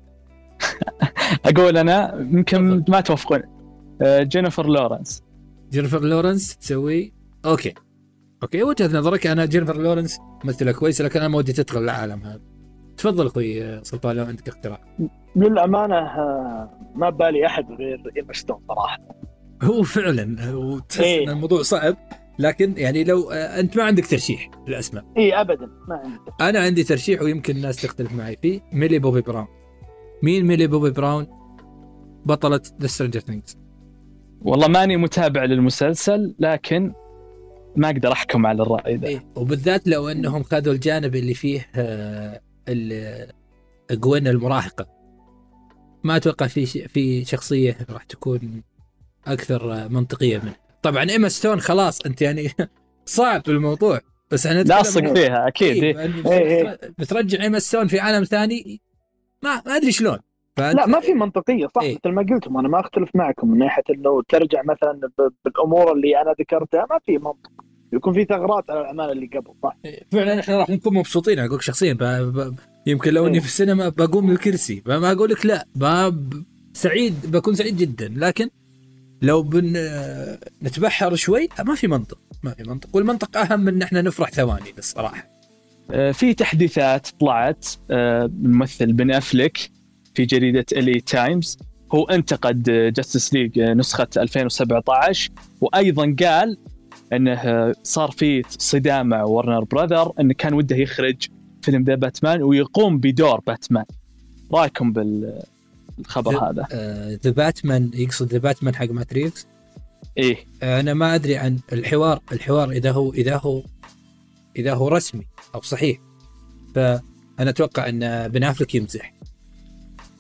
أقول أنا يمكن. ما توافقون. آه، جينيفر لورنس. جينيفر لورنس تسوي okay. okay وجهة نظرك أنا جينيفر لورنس ممثلة كويسة لكن أنا ما ودي تدخل العالم هذا. تفضل أخوي سلطان لو عندك اقتراح. للأمانة آه، ما ببالي أحد غير إيما ستون صراحة. هو فعلا هو تحس إيه. إن الموضوع صعب لكن يعني لو آه، أنت ما عندك ترشيح للأسماء. اي ابدا ما عندي. أنا عندي ترشيح ويمكن الناس تختلف معي فيه ميلي بوبي براون. مين ميلي بوبي براون؟ بطلة ذا سترينجر ثينجز والله ماني متابع للمسلسل لكن ما أقدر أحكم على الرأي ذا إيه. وبالذات لو إنهم خذوا الجانب اللي فيه آه، ال- جوين المراهقة ما أتوقع في ش- في شخصية راح تكون أكثر آه، منطقية منه طبعا إيما ستون خلاص أنت يعني صعب الموضوع بس إحنا لاصق فيها أكيد إيه، إيه. إيه، إيه. بترجع إيما ستون في عالم ثاني ما ما أدري شلون فأنت- لا ما في منطقية صح إيه. مثل ما قلتم أنا ما أختلف معكم من ناحية إنه ترجع مثلا ب- بالأمور اللي أنا ذكرتها ما في منطق يكون في ثغرات على الأعمال اللي قبل صح؟ فعلا إحنا راح نكون مبسوطين أقول شخصيا ب... ب... يمكن لو إني إيه. في السينما بقوم من الكرسي ما أقول لك لا ب... سعيد بكون سعيد جدا لكن لو بن آه، نتبحر شوي ما في منطق ما في منطق والمنطق أهم من إن إحنا نفرح ثواني بس صراحة. آه، في تحديثات طلعت آه، من ممثل بن أفلك في جريدة ال إل أي تايمز هو انتقد جاستس ليج نسخة 2017 وأيضا قال انه آه، صار في صدام مع وارنر براذرز إنه كان وده يخرج فيلم ذا باتمان ويقوم بدور باتمان. رأيكم بالخبر ذا- هذا؟ ذا باتمان يقصد ذا باتمان حق مات ريفز إيه. آه، أنا ما أدري عن الحوار الحوار إذا هو إذا هو إذا هو رسمي أو صحيح. فأنا أتوقع إن بن أفلك يمزح.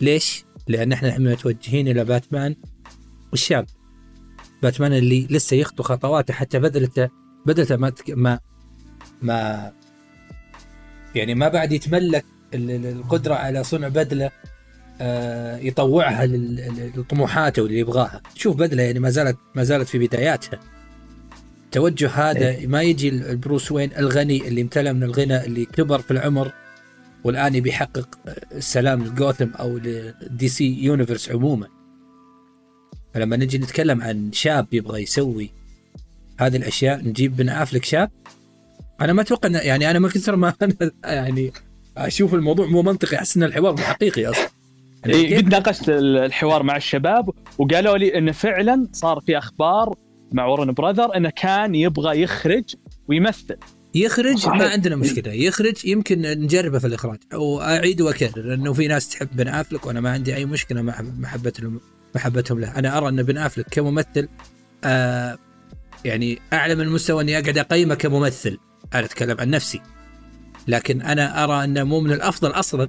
ليش؟ لأن إحنا متوجهين إلى باتمان والشاب باتمان اللي لسه يخطو خطواته حتى بدلته بدلته ما. ما ما يعني ما بعد يتملك ال- ال- القدرة على صنع بدلة آه، يطوعها لطموحاته واللي يبغاها. شوف بدلة يعني ما زالت ما زالت في بداياتها. التوجه هذا ما يجي ال- البروس وين الغني اللي امتلأ من الغنى اللي كبر في العمر والآن يبي يحقق السلام لجوثم أو ل دي سي يونيفرس عموما. فلما نجي نتكلم عن شاب يبغى يسوي هذه الأشياء نجيب بن أفلك شاب؟ أنا ما أتوقع يعني أنا من كثر ما أنا يعني أشوف الموضوع مو منطقي أحس إن الحوار مو حقيقي أصلا. يعني إيه كيف- قد ناقشت الحوار مع الشباب وقالوا لي إنه فعلا صار في أخبار مع ورن براذر إنه كان يبغى يخرج ويمثل. يخرج؟ صحيح. ما عندنا مشكلة. يخرج يمكن نجربه في الإخراج. واعيد وأكرر إنه في ناس تحب بن أفلك وأنا ما عندي أي مشكلة مع محبتهم محبتهم له. أنا أرى أن بن أفلك كممثل آه يعني أعلى من مستوى أني أقعد أقيمه كممثل. أنا أتكلم عن نفسي. لكن أنا أرى أنه مو من الأفضل أصلا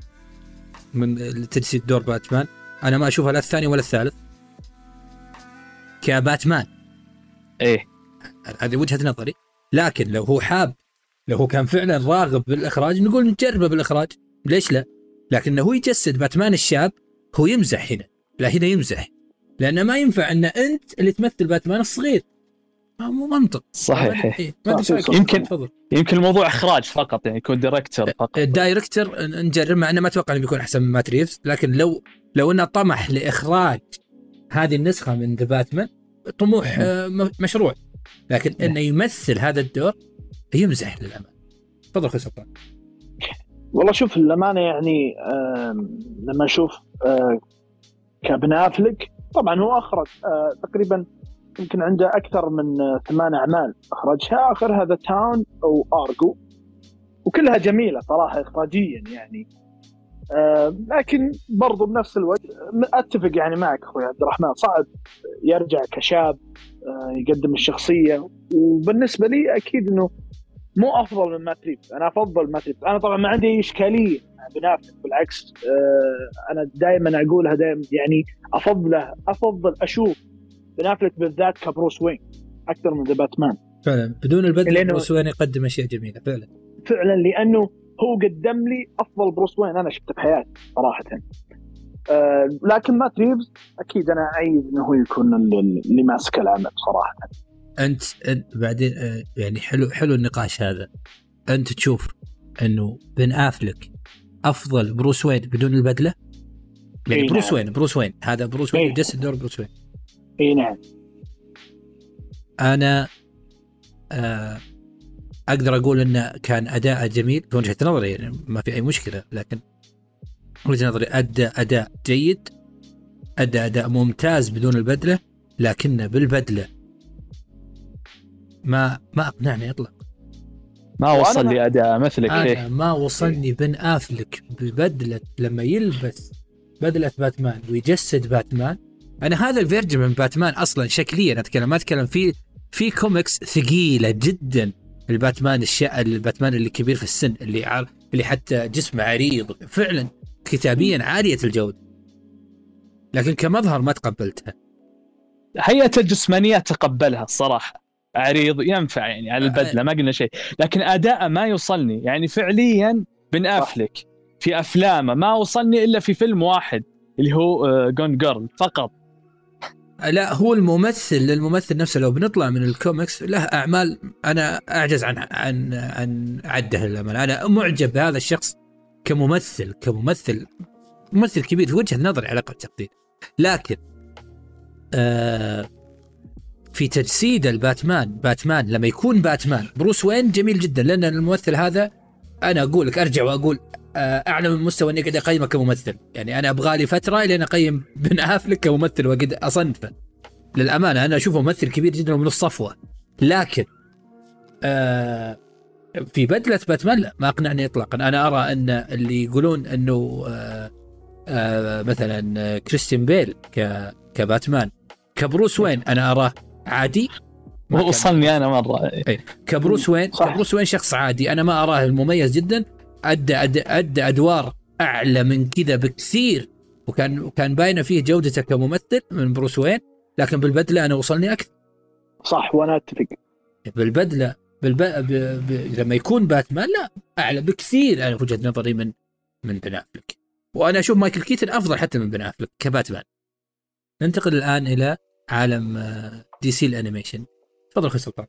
من تجسيد دور باتمان. أنا ما اشوفها لا الثاني ولا الثالث. كباتمان. إيه. هذه وجهة نظري. لكن لو هو حاب لو هو كان فعلا راغب بالإخراج نقول نجربه بالإخراج. ليش لا؟ لكنه هو يجسد باتمان الشاب هو يمزح هنا. لا هنا يمزح. لأنه ما ينفع أن أنت اللي تمثل باتمان الصغير. ما- مو منطق. صحيح. ما؟ يمكن- تفضل. يمكن الموضوع إخراج فقط يعني يكون director فقط. ال director نجرب مع أنه ما أتوقع إنه بيكون أحسن من مات ريفز لكن لو لو إنه طمح لإخراج هذه النسخة من ذا باتمان طموح آه، م- مشروع. لكن إنه يمثل هذا الدور يمزح للأمانة. تفضل أخوي سلطان. والله شوف للأمانة يعني لما أشوف آه، كابن أفلك طبعا هو أخرج آه، تقريبا يمكن عنده أكثر من آه، ثمان أعمال أخرجها. آخرها ذا تاون أو ارجو وكلها جميلة صراحة اخراجيا يعني. آه، لكن برضو بنفس الوقت أتفق يعني معك أخوي عبد الرحمن صعب يرجع كشاب يقدم الشخصية. وبالنسبة لي أكيد إنه مو أفضل من مات ريفز أنا أفضل مات ريفز أنا طبعا ما عندي اي إشكالية مع بن أفلك، بالعكس آه، أنا دائما أقولها دائما يعني افضله أفضل أشوف بن أفلك بالذات كبروس وين أكثر من ذا باتمان. فعلا. بدون البدله بروس وين يقدم أشياء جميلة فعلا. فعلا لأنه هو قدم لي أفضل بروس وين أنا شفته بحياتي صراحة. آه لكن مات ريفز أكيد أنا أعيد إنه هو يكون اللي ماسك العمل صراحة. أنت بعدين آه، يعني حلو حلو النقاش هذا. أنت تشوف إنه بن آفلك أفضل بروس وين بدون البدلة؟ يعني إي بروس نعم. وين بروس وين. هذا بروس وين إي. يجسد دور بروس وين. إي نعم. أنا آه أقدر أقول انه كان أداء جميل في وجهة نظري يعني ما في أي مشكلة لكن وجهة نظري أدى أداء جيد أدى أداء ممتاز بدون البدلة لكنه بالبدلة ما ما أقنعني اطلاق ما وصل لي أداء مثلك أنا فيه ما وصلني بن آفلك ببدلة لما يلبس بدلة باتمان ويجسد باتمان. أنا هذا ال version من باتمان أصلا شكليا اتكلم ما أتكلم في في كوميكس ثقيلة جدا الباتمان الشا الباتمان اللي كبير في السن اللي عار اللي حتى جسمه عريض فعلا كتابيا عالية الجودة. لكن كمظهر ما تقبلتها. هيئة الجسمانية تقبلها الصراحه عريض ينفع يعني على البدلة ما قلنا شيء. لكن اداءه ما يوصلني يعني فعليا بن أفلك في أفلامه ما وصلني إلا في فيلم واحد اللي هو Gone Girl فقط. لا هو الممثل للممثل نفسه لو بنطلع من الكوميكس له أعمال أنا أعجز عن عن عن عدها للأمانة. أنا معجب بهذا الشخص كممثل كممثل ممثل كبير في وجهة نظري على أقل تقدير لكن آه في تجسيد الباتمان. باتمان لما يكون باتمان. بروس وين؟ جميل جدا. لأن الممثل هذا أنا أقول لك أرجع وأقول آه، اعلى من مستوى إني قاعد أقيمه كممثل. يعني أنا أبغى لي فترة لين أقيم بن أفلك كممثل وقد أصنفه. للأمانة أنا أشوفه ممثل كبير جدا ومن الصفوة. لكن آه في بدلة باتمان لا ما أقنعني اطلاقا. أنا أرى أن اللي يقولون أنه آه مثلا كريستيان بيل كباتمان. كبروس وين؟ أنا أراه. عادي؟ كان- وصلني أنا مرة. كبروس وين؟ صح. كبروس وين شخص عادي. أنا ما أراه المميز جدا. ادى ادى, أدى أدوار أعلى من كذا بكثير. وكان وكان باينة فيه جودته كممثل من بروس وين. لكن بالبدلة أنا وصلني أكثر. صح وأنا أتفق. بالبدله بالب... ب... ب... لما يكون باتمان لا. أعلى بكثير. أنا في وجهة نظري من من بن أفلك. وأنا أشوف مايكل كيتن أفضل حتى من بن أفلك كباتمان. ننتقل الآن إلى عالم آه، DC ال animation. تفضل أخوي سلطان.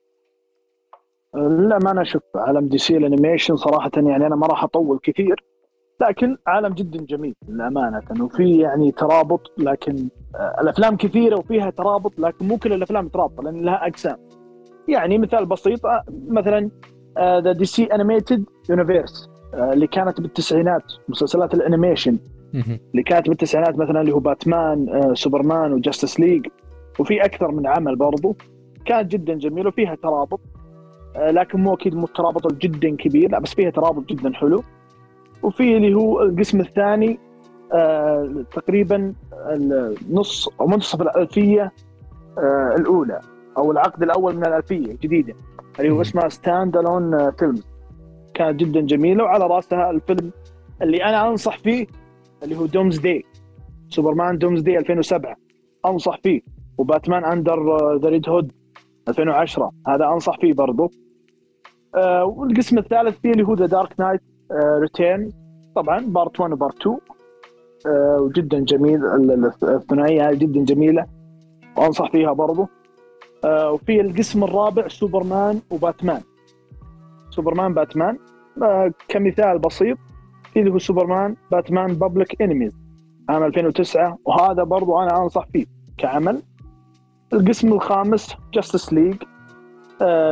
لا ما أنا أشوف عالم DC ال animation صراحة يعني أنا ما راح أطول كثير لكن عالم جدا جميل للأمانة وفي يعني ترابط لكن آه، الأفلام كثيرة وفيها ترابط لكن مو كل الأفلام مترابطه لأن لها أقسام. يعني مثال بسيط آه، مثلا the DC Animated Universe اللي كانت بالتسعينات مسلسلات ال animation. اللي كانت بالتسعينات مثلا اللي هو باتمان سوبرمان و Justice League وفي أكثر من عمل برضو. كانت جدا جميله وفيها ترابط. آه، لكن مو أكيد مو الترابط جدا كبير لا بس فيها ترابط جدا حلو. وفي اللي هو القسم الثاني آه، تقريبا النص أو منتصف الألفية آه، الأولى أو العقد الأول من الألفية الجديده اللي هو. اسمها stand alone film كانت جدا جميله وعلى راسها الفيلم اللي أنا أنصح فيه اللي هو Doomsday Superman Doomsday 2007 أنصح فيه. و Batman Under the Red Hood 2010 هذا أنصح فيه برضو. آه والقسم الثالث فيه اللي هو The Dark Knight Return طبعا Part 1 و Part 2 آه وجدا جميل ال- ال- الثنائية هذه جدا جميلة. وأنصح فيها برضو. آه وفي القسم الرابع سوبرمان وباتمان. سوبرمان باتمان. آه كمثال بسيط في اللي هو Superman Batman Public Enemies عام 2009 وهذا برضو أنا أنصح فيه كعمل. القسم الخامس Justice League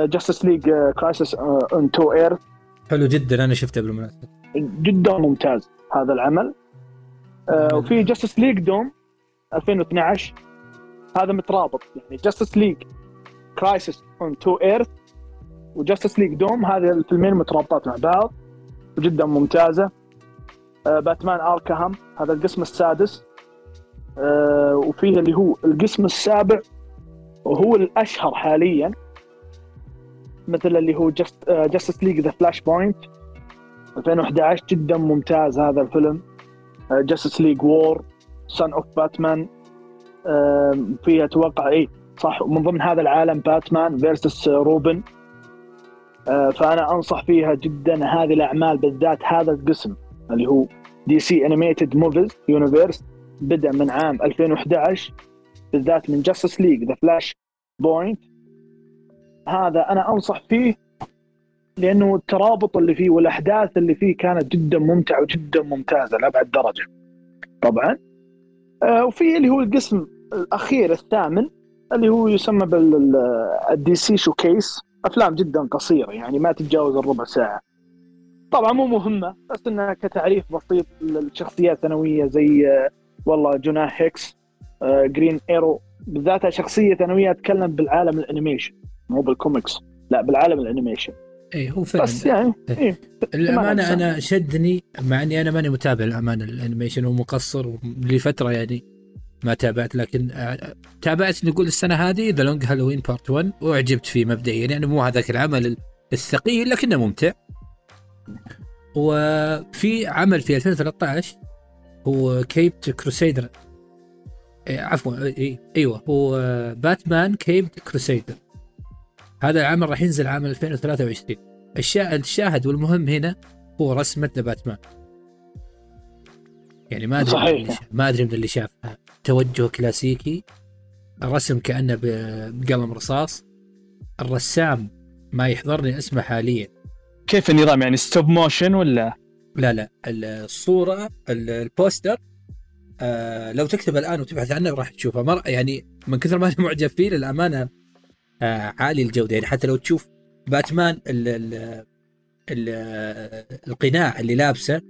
Justice League Crisis on Two Earth حلو جدا أنا شفته بالمناسبة. جدا ممتاز هذا العمل. آه وفي Justice League Doom 2012 هذا مترابط يعني Justice League Crisis on Two Earth و Justice League Doom هذه الفيلمين مترابطات مع بعض جدا ممتازة. آه Batman Arkham هذا القسم السادس. آه وفيه اللي هو القسم السابع وهو الأشهر حاليا مثل اللي هو just Justice League The Flashpoint 2011 جدا ممتاز هذا الفيلم. Justice League War Son of Batman فيها أتوقع اي صح من ضمن هذا العالم Batman versus Robin فأنا أنصح فيها جدا هذه الأعمال بالذات هذا القسم اللي هو DC Animated Movies Universe بدأ من عام 2011 بالذات من Justice League The Flashpoint هذا أنا أنصح فيه لأنه الترابط اللي فيه والأحداث اللي فيه كانت جدا ممتعة وجدا ممتازة لأبعد درجة. طبعا آه وفي اللي هو القسم الأخير الثامن اللي هو يسمى بال DC Showcase أفلام جدا قصيرة يعني ما تتجاوز الربع ساعة. طبعا مو مهمة بس إنها كتعريف بسيط للشخصيات ثانويه زي آه والله جوناه هيكس Green Arrow بالذات شخصية ثانوية أتكلم بالعالم ال animation. مو بالكوميكس لا بالعالم الأنيميشن. اي هو فيلم بس يعني إيه. إيه. الأمانة أنا شدني مع إني أنا ماني متابع الأمانة ال animation ومقصر لفتره يعني ما تابعت لكن آه، تابعت نقول السنة هذه The Long Halloween Part 1 وأعجبت فيه مبدئيا يعني مو هذاك العمل الثقيل لكنه ممتع. وفي عمل في 2013 هو Caped Crusader عفوا إيه أيوه. هو Batman Caped Crusader هذا العمل راح ينزل عام 2023 الشا... الشاهد والمهم هنا هو رسمة باتمان. يعني ما أدري صحيح. ما أدري من اللي شافها توجه كلاسيكي. الرسم كأنه بقلم رصاص. الرسام ما يحضرني اسمه حاليا. كيف النظام؟ يعني stop motion ولا؟ لا لا. الصورة ال- ال poster آه لو تكتب الآن وتبحث عنه راح تشوفه. مر يعني من كثر ما أنا معجب فيه للأمانة آه عالي الجودة. يعني حتى لو تشوف باتمان ال ال ال القناع اللي لابسه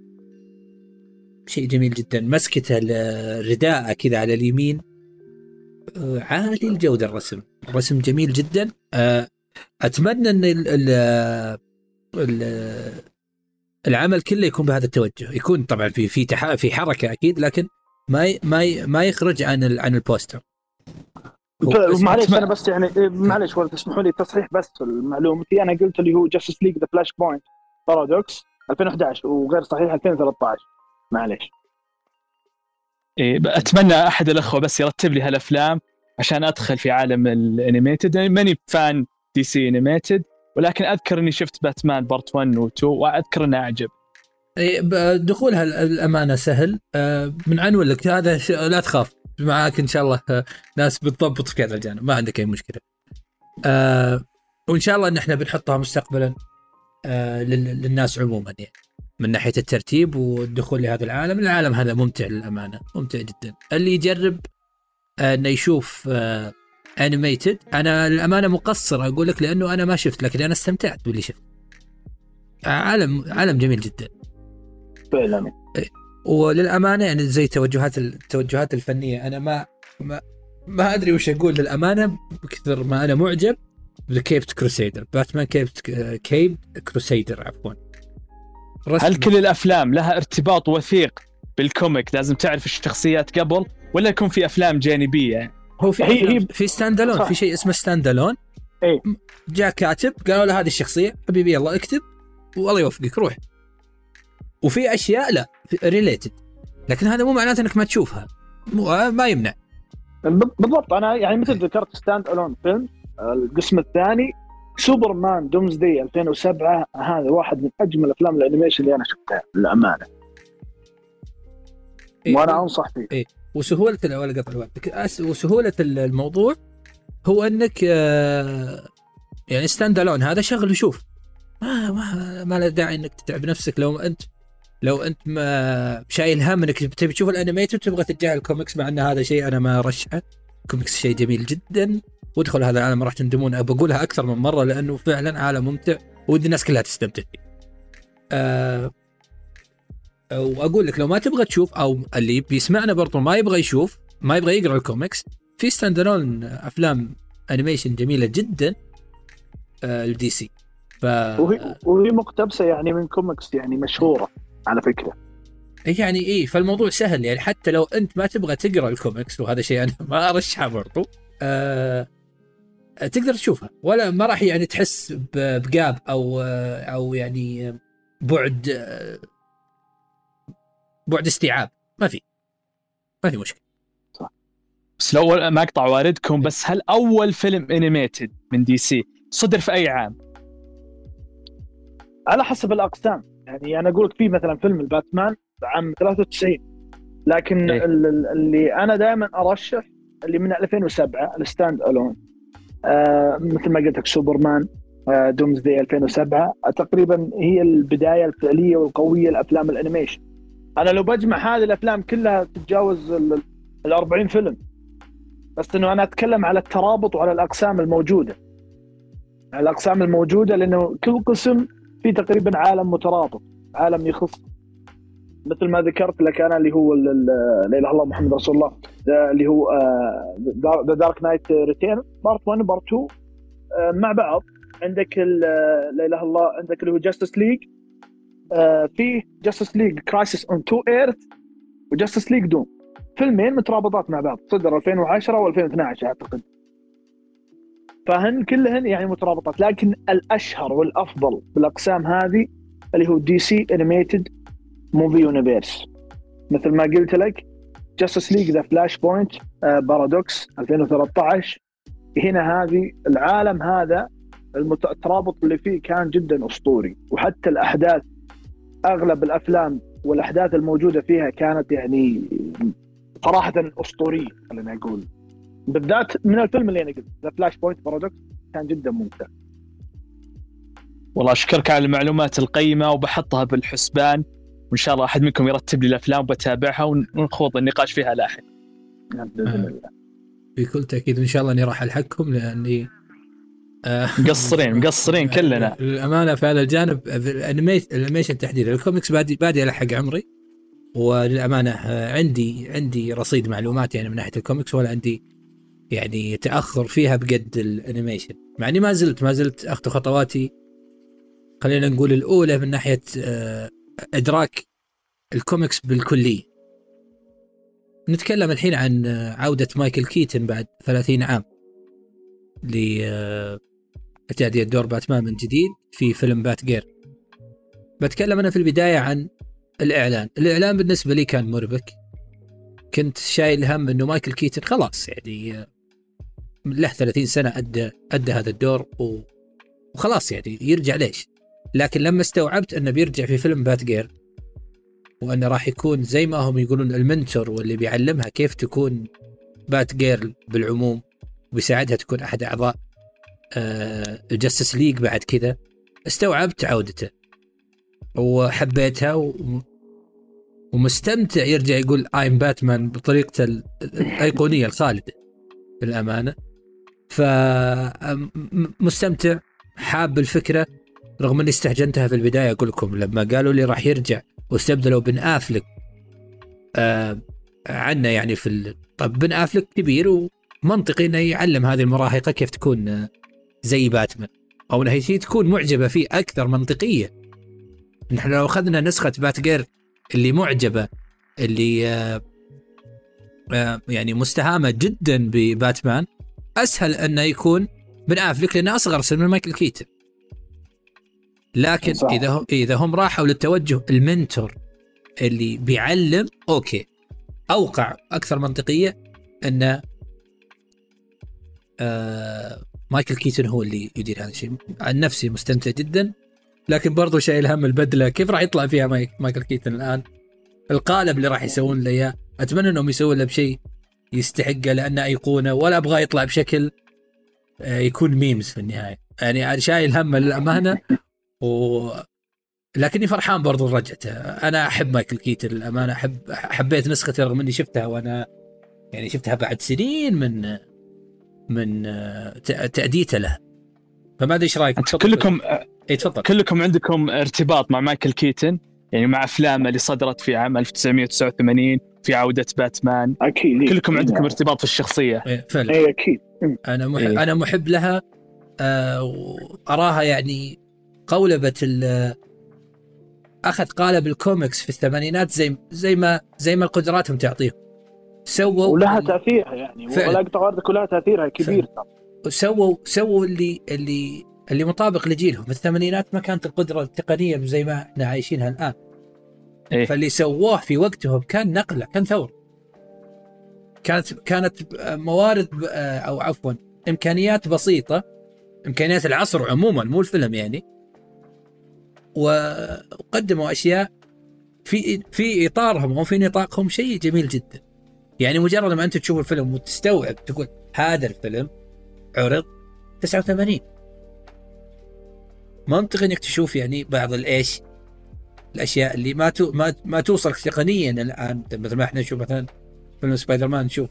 شيء جميل جدا. مسكته الرداء كذا على اليمين آه عالي الجودة الرسم. الرسم جميل جدا. آه أتمنى إن ال ال ال العمل كله يكون بهذا التوجه. يكون طبعا في في. في حركة أكيد لكن ما ي... ما ي... ما يخرج عن ال... عن ال poster. معليش أنا بس يعني إيه، معليش ولا تسمحوا لي تصحيح بس المعلومتي أنا قلت اللي هو Justice League The Flashpoint Paradox 2011 وغير صحيح 2013 معليش. إيه أتمنى أحد الأخوة بس يرتب لي هالأفلام عشان أدخل في عالم ال animated. يعني ماني fan DC animated ولكن أذكر إني شفت باتمان part 1 و 2 وأذكر إنه أعجب. دخولها ال- الأمانة سهل. آه، من عنون لك هذا ش... لا تخاف معاك إن شاء الله. آه، ناس بتضبط في هذا الجانب ما عندك أي مشكلة. آه، وإن شاء الله إن إحنا بنحطها مستقبلا لل- للناس عموما يعني من ناحية الترتيب والدخول لهذا العالم. العالم هذا ممتع للأمانة ممتع جدا. اللي يجرب إنه يشوف انيميتد أنا الامانه مقصر أقول لك لأنه أنا ما شفت لكن أنا استمتعت باللي شفت عالم عالم جميل جدا. فعلا. وللأمانة يعني زي توجهات التوجهات الفنية أنا ما ما ما أدري وش أقول. للأمانة بكثر ما أنا معجب ب Caped Crusader باتمان Caped Cape Crusader عفوا. هل كل الأفلام لها ارتباط وثيق بالكوميك؟ لازم تعرف الشخصيات قبل ولا يكون في أفلام جانبية؟ هو في هي- هي في stand alone. في شيء اسمه stand alone إيه. جاء كاتب قالوا له هذه الشخصية حبيبي يلا اكتب والله يوفقك روح. وفي أشياء لا related لكن هذا مو معناته إنك ما تشوفها. مو ما يمنع. بالضبط. أنا يعني مثل ذكرت stand alone فيلم القسم الثاني Superman Doomsday 2007 هذا واحد من أجمل أفلام ال animation اللي أنا شفتها للأمانة. إيه. وأنا أنصح فيه. وسهولة ولا قطع الوقت أس- وسهولة الموضوع هو إنك آه يعني stand alone هذا شغل وشوف ما ما, ما له داعي إنك تتعب نفسك لو أنت لو انت ما شايل هم انك تبي تشوف ال animated وتبغى تتجاهل الكوميكس مع ان هذا شيء أنا ما ارشحه كوميكس شيء جميل جدا. وادخل هذا العالم راح تندمون. بقولها أكثر من مرة لأنه فعلا عالم ممتع ودي الناس كلها تستمتع فيه. أه واقول لك لو ما تبغى تشوف أو اللي بيسمعنا برضو ما يبغى يشوف ما يبغى يقرأ الكوميكس في stand أفلام animation جميلة جدا آه ال DC ف وهي مقتبسة يعني من كوميكس يعني مشهورة. على فكرة. يعني إيه فالموضوع سهل يعني حتى لو أنت ما تبغى تقرأ الكوميكس وهذا شيء أنا ما أرشحه برضو آه تقدر تشوفها. ولا ما راح يعني تحس ب gap أو أو يعني بعد بعد استيعاب. ما في. ما في مشكلة. صح. بس لو ما أقطع واردكم بس هل أول فيلم animated من DC صدر في أي عام؟ على حسب الأقسام. يعني أنا أقول لك في مثلا فيلم الباتمان عام 93 لكن إيه؟ اللي أنا دائما أرشح اللي من 2007 ال stand alone. آه مثل ما قلت لك سوبرمان آه Doomsday 2007 آه تقريبا هي البداية الفعلية والقوية لأفلام ال animation. أنا لو بجمع هذه الأفلام كلها تتجاوز ال 40 فيلم. بس إنه أنا أتكلم على الترابط وعلى الأقسام الموجودة. الأقسام الموجودة لأنه كل قسم فيه تقريبا عالم مترابط عالم يخص. مثل ما ذكرت لك أنا اللي هو لا إله إلا الله محمد رسول الله اللي هو The Dark Knight Returns part 1 part 2 مع بعض. عندك لا إله إلا الله عندك اللي هو Justice League في Justice League Crisis on Two Earths و Justice League Doom فيلمين مترابطات مع بعض صدر 2010 و2012 أعتقد. فهن كلهن يعني مترابطات لكن الأشهر والأفضل بالاقسام هذه اللي هو DC Animated Movie Universe مثل ما قلت لك Justice League The Flashpoint Paradox 2013 هنا هذه العالم هذا الترابط اللي فيه كان جدا أسطوري. وحتى الأحداث أغلب الأفلام والأحداث الموجودة فيها كانت يعني صراحة أسطورية خلينا نقول. بالذات من الفيلم اللي أنا قلت The Flashpoint Paradox كان جدا ممتع والله أشكرك على المعلومات القيمة وبحطها بالحسبان وإن شاء الله أحد منكم يرتب لي الأفلام وبتابعها ونخوض النقاش فيها لاحق نعم بإذن آه. الله. بكل تأكيد إن شاء الله إني راح ألحقكم لأني آه، مقصرين مقصرين كلنا. للأمانة في هذا الجانب ال animation تحديدا. الكوميكس بادي بادي الحق عمري وللأمانة آه، عندي عندي رصيد معلومات يعني من ناحية الكوميكس ولا عندي يعني تأخر فيها بقد ال animation. مع إني ما زلت ما زلت اخذ خطواتي خلينا نقول الأولى من ناحية إدراك الكوميكس بالكلية. نتكلم الحين عن عودة مايكل كيتن بعد 30 عام لتأدية دور باتمان من جديد في فيلم Batgirl بتكلم أنا في البداية عن الإعلان. الإعلان بالنسبة لي كان مربك. كنت شايل هم أنه مايكل كيتن خلاص يعني له 30 سنة أدى أدى هذا الدور وخلاص يعني يرجع ليش؟ لكن لما استوعبت إنه بيرجع في فيلم Batgirl وإنه راح يكون زي ما هم يقولون ال mentor واللي بيعلمها كيف تكون Batgirl بالعموم وبيساعدها تكون أحد أعضاء آه ال Justice League بعد كذا استوعبت عودته وحبيتها و... ومستمتع يرجع يقول I'm Batman بطريقته الأيقونية الخالدة للامانه فمستمتع حاب الفكرة رغم أني استهجنتها في البداية أقول لكم لما قالوا لي راح يرجع واستبدلوا بن آفلك آه عنا يعني في ال... طب بن آفلك كبير ومنطقي إنه يعلم هذه المراهقة كيف تكون آه، زي باتمان أو إنها هي تكون معجبة فيه أكثر منطقية. نحن لو أخذنا نسخة بات جير اللي معجبة اللي آه آه يعني مستهامة جدا بباتمان أسهل أنه يكون بن افلك لأنه أصغر سن من مايكل كيتن. لكن صح. إذا هم إذا هم راحوا للتوجه ال mentor اللي بيعلم أوكي. أوقع أكثر منطقية أن آه مايكل كيتن هو اللي يدير هذا الشيء. عن نفسي مستمتع جدا. لكن برضو شايل هم البدلة كيف راح يطلع فيها مايكل كيتن الآن؟ القالب اللي راح يسوون له إياه. أتمنى إنهم يسوون له بشيء يستحقه لأنه ايقونه ولا أبغاه يطلع بشكل آه، يكون memes في النهاية. يعني أنا شايل هم للأمانة و لكني فرحان برضو رجعته أنا أحب مايكل كيتن للأمانة. أحب حبيت نسخته رغم إني شفتها وأنا يعني شفتها بعد سنين من من آه، تأديته له. فما أدري إيش رأيك؟ كلكم اي تفضل. كلكم عندكم ارتباط مع مايكل كيتن؟ يعني مع أفلامه اللي صدرت في عام 1989 في عودة باتمان. أكيد إيه. كلكم عندكم إيه. ارتباط في الشخصية. إيه، فعلا. اي أكيد. أنا محب إيه. أنا محب لها آه وأراها يعني قولبة ال أخذ قالب الكوميكس في الثمانينات زي زي ما زي ما قدراتهم تعطيهم. سووا ولها تأثيرها يعني فعلا. ولا اقطع واردك ولها تأثيرها كبير. سووا سووا اللي اللي اللي مطابق لجيلهم. في الثمانينات ما كانت القدرة التقنية زي ما إحنا عايشينها الآن. إيه. فاللي سووه في وقتهم كان نقله كان ثوره كانت كانت موارد أو عفوا إمكانيات بسيطة إمكانيات العصر عموما مو الفيلم يعني. وقدموا أشياء في في إطارهم أو في نطاقهم شيء جميل جدا. يعني مجرد ما أنت تشوف الفيلم وتستوعب تقول هذا الفيلم عرض 89 منطقي إنك تشوف يعني بعض الإيش الأشياء اللي ما تو ما, ما توصلك تقنيا الآن. مثل ما إحنا نشوف مثلا فيلم سبايدر مان نشوف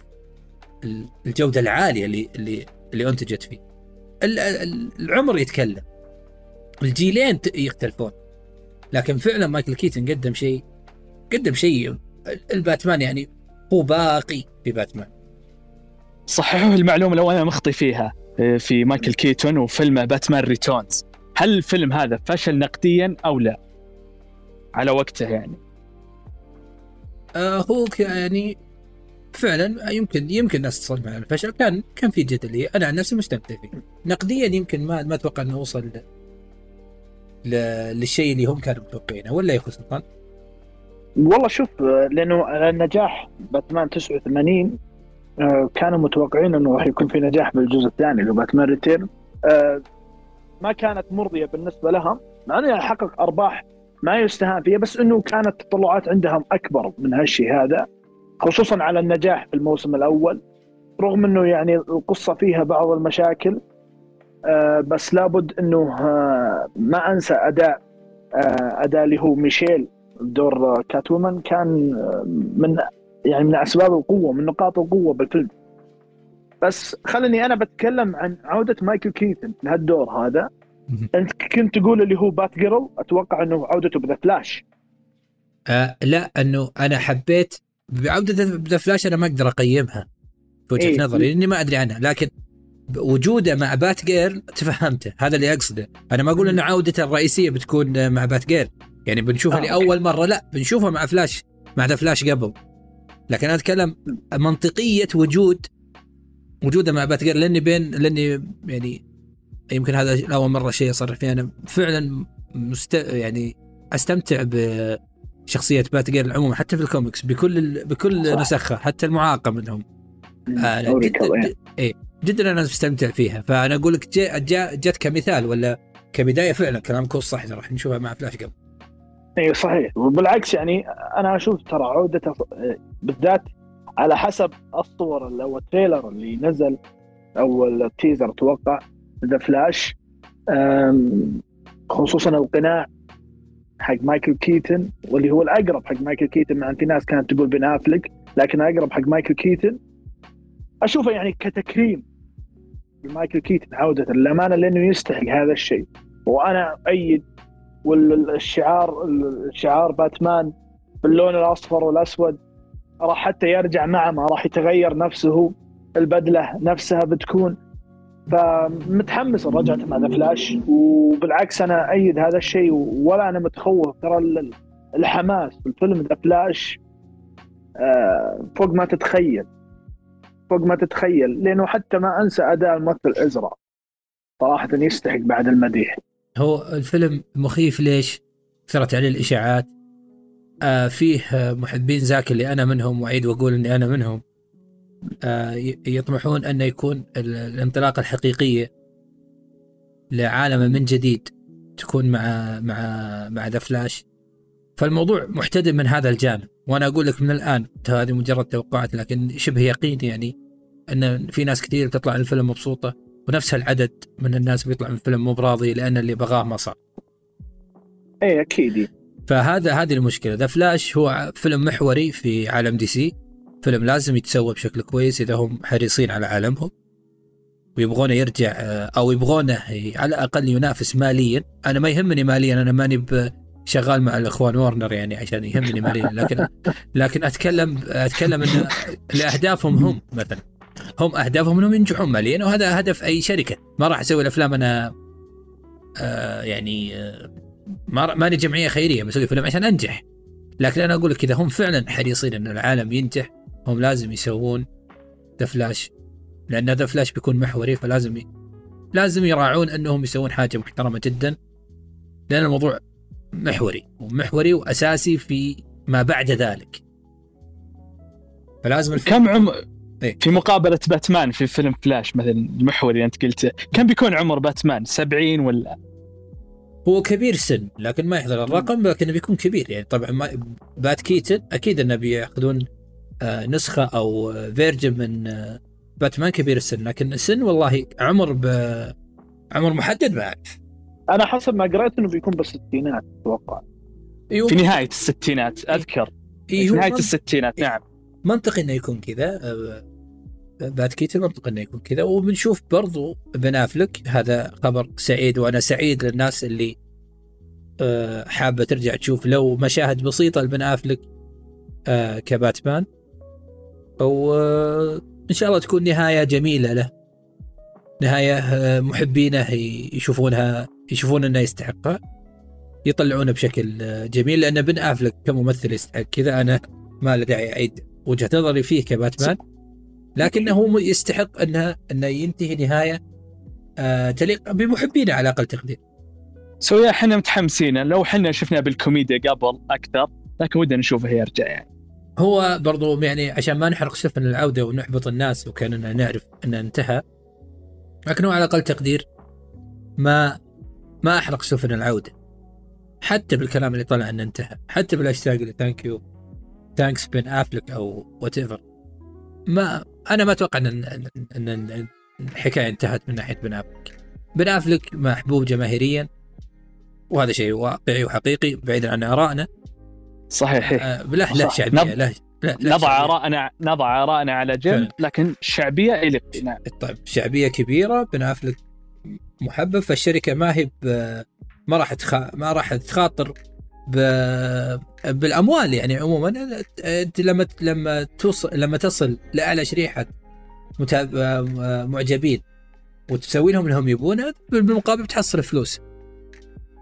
ال- الجودة العالية اللي اللي اللي أنتجت فيه. ال- ال- العمر يتكلم. الجيلين يختلفون. لكن فعلا مايكل كيتن قدم شيء قدم شيء. الباتمان يعني هو باقي في باتمان. صححوا المعلومة لو أنا مخطي فيها آه، في مايكل كيتون وفيلمه باتمان ريتيرنز. هل الفيلم هذا فشل نقديا أو لا؟ على وقته يعني. آه هو يعني فعلا يمكن يمكن الناس تصل مع الفشل. كان كان في جدليه أنا عن نفسي مستمتع فيه. نقديا يمكن ما ما أتوقع إنه وصل ل... ل... للشيء اللي هم كانوا متوقعينه. ولا يا سلطان؟ والله شوف لأنه النجاح باتمان 89 آه، كانوا متوقعين إنه راح يكون في نجاح بالجزء الثاني اللي هو باتمان ريتيرن. آه، ما كانت مرضية بالنسبة لهم. مع إنه يعني حقق أرباح ما يستهان فيها بس إنه كانت التطلعات عندهم أكبر من هالشيء هذا خصوصا على النجاح في الموسم الأول رغم إنه يعني القصة فيها بعض المشاكل آه، بس لابد إنه آه، ما أنسى أداء آه، أداء اللي هو ميشيل دور كات وومن كان من يعني من أسباب القوة من نقاط القوة بالفيلم. بس خلني أنا بتكلم عن عودة مايكل كيتن لهالدور هذا. أنت كنت تقول اللي هو بات جيرل أتوقع إنه عودته ب ذا فلاش آه لا إنه أنا حبيت بعودة ذا فلاش أنا ما أقدر أقيمها في وجهة إيه. نظري لأني ما أدري عنها لكن وجوده مع بات جيرل تفهمته هذا اللي أقصده. أنا ما أقول إن عودته الرئيسية بتكون مع بات جيرل يعني بنشوفها آه، لأول مرة لا بنشوفها مع فلاش مع ذا فلاش قبل. لكن أنا أتكلم منطقية وجود وجوده مع بات جيرل لأني بين لأني يعني يمكن هذا اول مرة شيء اصرح فيه. أنا فعلا مست يعني أستمتع بشخصية بات جيرل العموم حتى في الكوميكس بكل ال... بكل صح. نسخها حتى المعاق منهم آه جدا ريكل، إيه. جدا أنا مستمتع فيها. فأنا أقول لك جا- جا- جت كمثال ولا كبداية فعلا كلامك هو صح راح نشوفها مع فلاش قبل. اي صحيح. وبالعكس يعني أنا أشوف ترى عودته آه، بالذات على حسب الصور اللي- أو التريلر اللي نزل أو التيزر أتوقع. ذا فلاش خصوصا القناع حق مايكل كيتن واللي هو الأقرب حق مايكل كيتن مع ان في ناس كانت تقول بن افلك لكن اقرب حق مايكل كيتن. أشوفه يعني كتكريم لمايكل كيتن عودة للأمانة لأنه يستحق هذا الشيء. وأنا ايد والشعار الشعار باتمان باللون الأصفر والأسود راح حتى يرجع معه ما راح يتغير نفسه البدلة نفسها بتكون فمتحمس رجعت مع ذا فلاش وبالعكس أنا أيد هذا الشيء ولا أنا متخوف. ترى ال- الحماس في الفيلم ذا فلاش آه، فوق ما تتخيل. فوق ما تتخيل. لأنه حتى ما أنسى أداء الممثل إزرا. صراحة يستحق بعد المديح. هو الفيلم مخيف ليش؟ كثرت عليه الإشاعات. آه فيه آه، محبين زاك اللي أنا منهم وأعيد وأقول إني أنا منهم. يطمحون انه يكون ال- الانطلاقة الحقيقية لعالم من جديد تكون مع مع مع ذا فلاش. فالموضوع محتدم من هذا الجانب. وأنا أقول لك من الآن هذه مجرد توقعات لكن شبه يقين يعني أن في ناس كثير تطلع الفيلم مبسوطة ونفس العدد من الناس بيطلع من الفيلم مو براضي لأن اللي بغاه ما صار. اي أكيد. فهذا هذه المشكلة. ذا فلاش هو فيلم محوري في عالم دي سي. فيلم لازم يتسوى بشكل كويس إذا هم حريصين على عالمهم. ويبغونه يرجع آه، أو يبغونه على الأقل ينافس ماليا. أنا ما يهمني ماليا أنا ماني شغال مع الإخوان وورنر يعني عشان يهمني ماليا. لكن لكن أتكلم أتكلم إن لأهدافهم هم مثلا. هم أهدافهم إنهم ينجحون ماليا وهذا هدف أي شركة. ما راح أسوي الأفلام أنا آه يعني آه ما ماني جمعية خيرية بسوي فيلم عشان أنجح. لكن أنا أقول لك إذا هم فعلا حريصين إن العالم ينجح هم لازم يسوون ذا فلاش لأن ذا فلاش بيكون محوري فلازم ي... لازم يراعون أنهم يسوون حاجة محترمة جدا. لأن الموضوع محوري ومحوري وأساسي في ما بعد ذلك. فلازم الفيلم كم عمر إيه؟ في مقابلة باتمان في فيلم فلاش مثلا المحوري اللي أنت قلته كم بيكون عمر باتمان؟ 70 ولا؟ هو كبير سن لكن ما يحضر الرقم لكنه بيكون كبير. يعني طبعا ما بات كيتن أكيد إنه بيأخذون نسخة أو version من آه باتمان كبير السن. لكن السن والله عمر ب عمر محدد ما اعرف أنا حسب ما قريت إنه بيكون بالستينات أتوقع. أيوه في نهاية الستينات أذكر. أيوه في نهاية الستينات نعم. منطقي إنه يكون كذا. آه، بات كيتن منطقي إنه يكون كذا. وبنشوف برضو بن أفلك هذا خبر سعيد وأنا سعيد للناس اللي آه، حابة ترجع تشوف لو مشاهد بسيطة لبن أفلك آه، كباتمان. وان شاء الله تكون نهاية جميلة له. نهاية محبينه يشوفونها يشوفون إنه يستحقها يطلعونه بشكل جميل. لأن بن أفلك كممثل يستحق. كذا أنا ما له داعي أعيد وجهة نظري فيه كباتمان. لكنه يستحق انها إنه ينتهي نهاية آه تليق بمحبينه على أقل تقدير. so إحنا متحمسين. لو إحنا شفناه بالكوميديا قبل أكثر لكن ودنا نشوفه يرجع يعني. هو برضو يعني عشان ما نحرق سفن العودة ونحبط الناس وكأننا نعرف إنه انتهى لكن هو على أقل تقدير ما ما أحرق سفن العودة. حتى بالكلام اللي طلع إنه انتهى حتى بالهاشتاق اللي thank you thanks بن افلك أو whatever ما أنا ما أتوقع إن إن الحكاية انتهت من ناحية بن افلك بن افلك محبوب جماهيريا وهذا شيء واقعي وحقيقي بعيدا عن آرائنا. صحيح. آه له شعبية نب... له نضع ارائنا نضع ارائنا على جنب لكن شعبية إلى نعم طيب شعبية كبيرة بن افلك محبب فالشركة ما هي ما راح تخ... ما راح تخاطر ب... بالأموال يعني عموما. أنت لما لما توصل لما تصل لأعلى شريحة متاب... معجبين وتسوي لهم انهم يبونه بالمقابل بتحصل فلوس.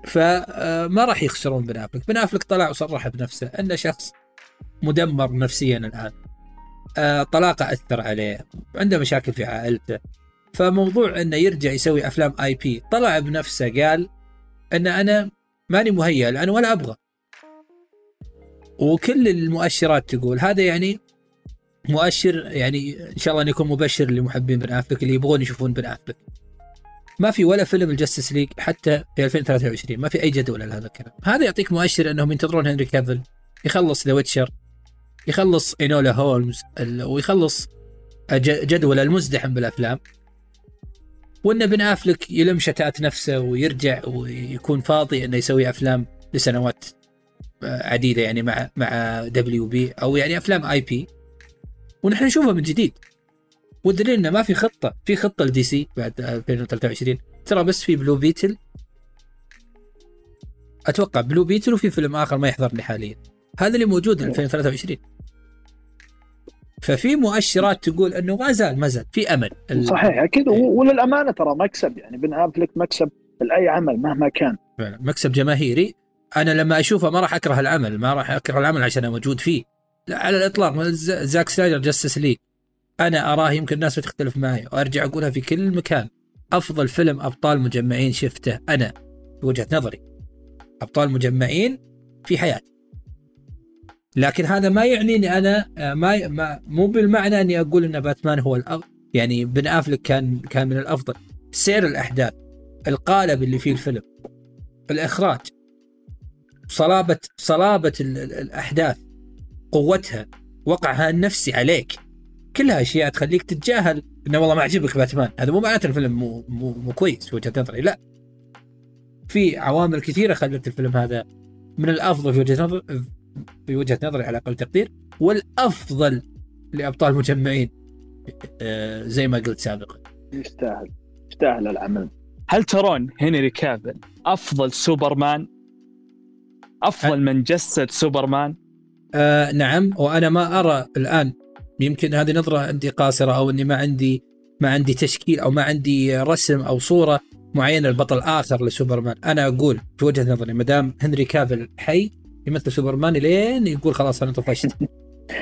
فما راح يخسرون بن أفلك. بن أفلك طلع وصرح بنفسه انه شخص مدمر نفسيا الآن. طلاقه أثر عليه عنده مشاكل في عائلته. فموضوع أنه يرجع يسوي أفلام آي بي طلع بنفسه قال أن أنا ماني مهيأ الان ولا أبغى. وكل المؤشرات تقول هذا يعني مؤشر يعني إن شاء الله انه يكون مبشر لمحبين بن أفلك اللي يبغون يشوفون بن أفلك. ما في ولا فيلم ال Justice League حتى في 2023 ما في أي جدول لهذا الكلام. هذا يعطيك مؤشر أنهم ينتظرون هنري كافل يخلص The Witcher يخلص Enola Holmes ويخلص جدول المزدحم بالأفلام. وأن بن أفلك يلم شتات نفسه ويرجع ويكون فاضي أنه يسوي أفلام لسنوات آه، عديدة يعني مع مع WB أو يعني أفلام إيه بي ونحن نشوفها من جديد. والدليل إنه ما في خطة. في خطة ل DC بعد 2023 ترى بس في Blue Beetle أتوقع Blue Beetle وفي فيلم آخر ما يحضرني حاليا. هذا اللي موجود 2023 ففي مؤشرات تقول إنه ما زال ما زال. في أمل. صحيح أكيد. إيه. وللأمانة ترى مكسب. يعني بن أفلك مكسب لأي عمل مهما كان. فعلا. مكسب جماهيري. أنا لما أشوفه ما راح أكره العمل ما راح أكره العمل عشان موجود فيه. لا على الإطلاق. زاك سنايدر Justice League أنا أراه يمكن الناس بتختلف معي وأرجع أقولها في كل مكان. أفضل فيلم أبطال مجمعين شفته أنا بوجهه نظري. أبطال مجمعين في حياتي. لكن هذا ما يعني اني أنا آه، ما, ما مو بالمعنى أني أقول إن باتمان هو الافضل يعني بن أفلك كان كان من الأفضل. سير الأحداث القالب اللي فيه الفيلم الإخراج صلابة صلابة الأحداث قوتها وقعها النفسي عليك. كلها أشياء تخليك تتجاهل. إنه والله ما عجبك باتمان. هذا مو معناته الفيلم مو مو, مو كويس في وجهة نظري لا. في عوامل كثيرة خلت الفيلم هذا من الأفضل في وجهة نظر في وجهة نظري على أقل تقدير والأفضل لأبطال مجمعين آه، زي ما قلت سابقا. يستاهل يستاهل العمل. هل ترون هنري كافل أفضل سوبرمان؟ أفضل من جسد سوبرمان؟ آه نعم وأنا ما أرى الآن يمكن هذه نظرة عندي قاصرة أو إني ما عندي ما عندي تشكيل أو ما عندي رسم أو صورة معينة لبطل آخر لسوبرمان. أنا أقول في وجهة نظري ما دام هنري كافل حي يمثل سوبرمان لين يقول خلاص أنا طفشت.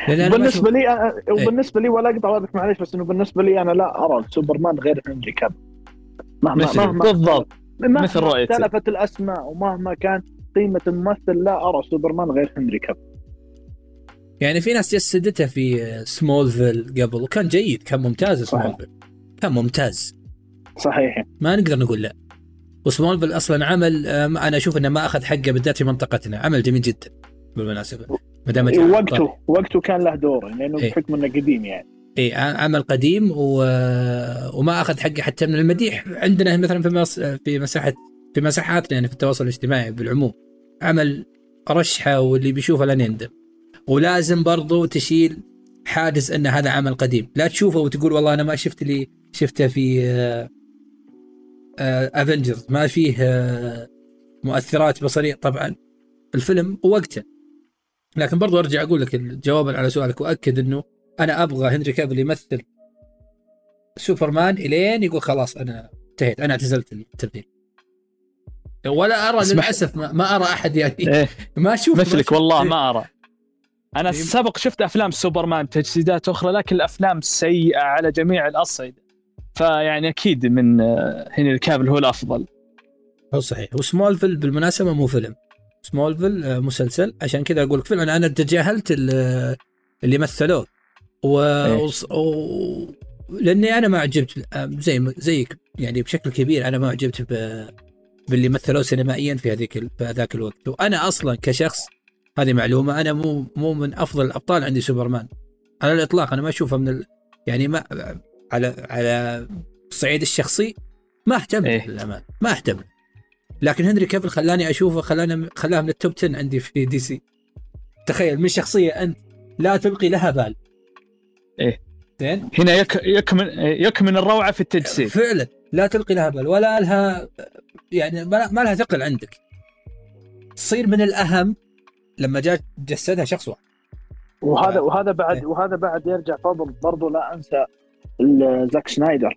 بالنسبة لي أنا وبالنسبة لي ولا أقطع وقتك معلش بس إنه بالنسبة لي أنا لا أرى سوبرمان غير هنري كافل. مهما مهما بالضبط. مثل رؤيتي اختلفت الأسماء ومهما كان قيمة الممثل لا أرى سوبرمان غير هنري كافل. يعني في ناس جسدتها في سمولفيل قبل وكان جيد كان ممتاز سمولفيل. كان ممتاز. صحيح. ما نقدر نقول لا. وسمولفيل أصلا عمل أنا أشوف إنه ما أخذ حقه بالذات في منطقتنا. عمل جميل جدا بالمناسبة. ما دام وقته وقته كان له دور لأنه إيه؟ بحكم إنه قديم يعني. اي عمل قديم و... وما أخذ حقه حتى من المديح. عندنا مثلا في مص... في مساحه في مساحاتنا يعني في التواصل الاجتماعي بالعموم. عمل رشحة واللي بيشوفه لن يندم. ولازم برضو تشيل حاجز إن هذا عمل قديم. لا تشوفه وتقول والله أنا ما شفت لي شفته في افنجرز ما فيه آه، مؤثرات بصريه طبعا الفيلم وقته. لكن برضو أرجع أقول لك جوابا على سؤالك. وأكد إنه أنا أبغى هنري كافل يمثل سوبرمان إلين يقول خلاص أنا انتهيت. أنا اعتزلت التمثيل ولا أرى للأسف ما, ما أرى أحد يعني. إيه. ما أشوف مثلك والله ما أرى. أنا سبق شفت أفلام سوبرمان تجسيدات أخرى لكن الأفلام سيئة على جميع الأصعدة. فيعني أكيد من آه، هنري كافل هو الأفضل. هو صحيح. وسمولفيل بالمناسبة مو فيلم. سمولفيل آه، مسلسل. عشان كذا أقول لك فيلم. أنا تجاهلت اللي مثلوه. و... إيه. و... لأني أنا ما عجبت آه، زي زيك. يعني بشكل كبير أنا ما عجبت ب... باللي مثلوه سينمائيا في هذيك في ذاك الوقت. وأنا أصلا كشخص هذه معلومة. أنا مو مو من أفضل الأبطال عندي سوبرمان. على الإطلاق أنا ما اشوفه من ال... يعني ما على على الصعيد الشخصي ما أهتم إيه؟ للأمانة ما أهتم. لكن هنري كيفل خلاني أشوفه خلاني خلاها من ال top 10 عندي في DC تخيل من شخصية أنت لا تلقي لها بال. إيه. زين؟ هنا يك يكمن يكمن الروعة في التجسيد. فعلا لا تلقي لها بال ولا لها يعني ما لها ثقل عندك. تصير من الأهم لما جاء جسدها شخص واحد وهذا وهذا بعد إيه. وهذا بعد يرجع فضل برضو لا أنسى زاك شنايدر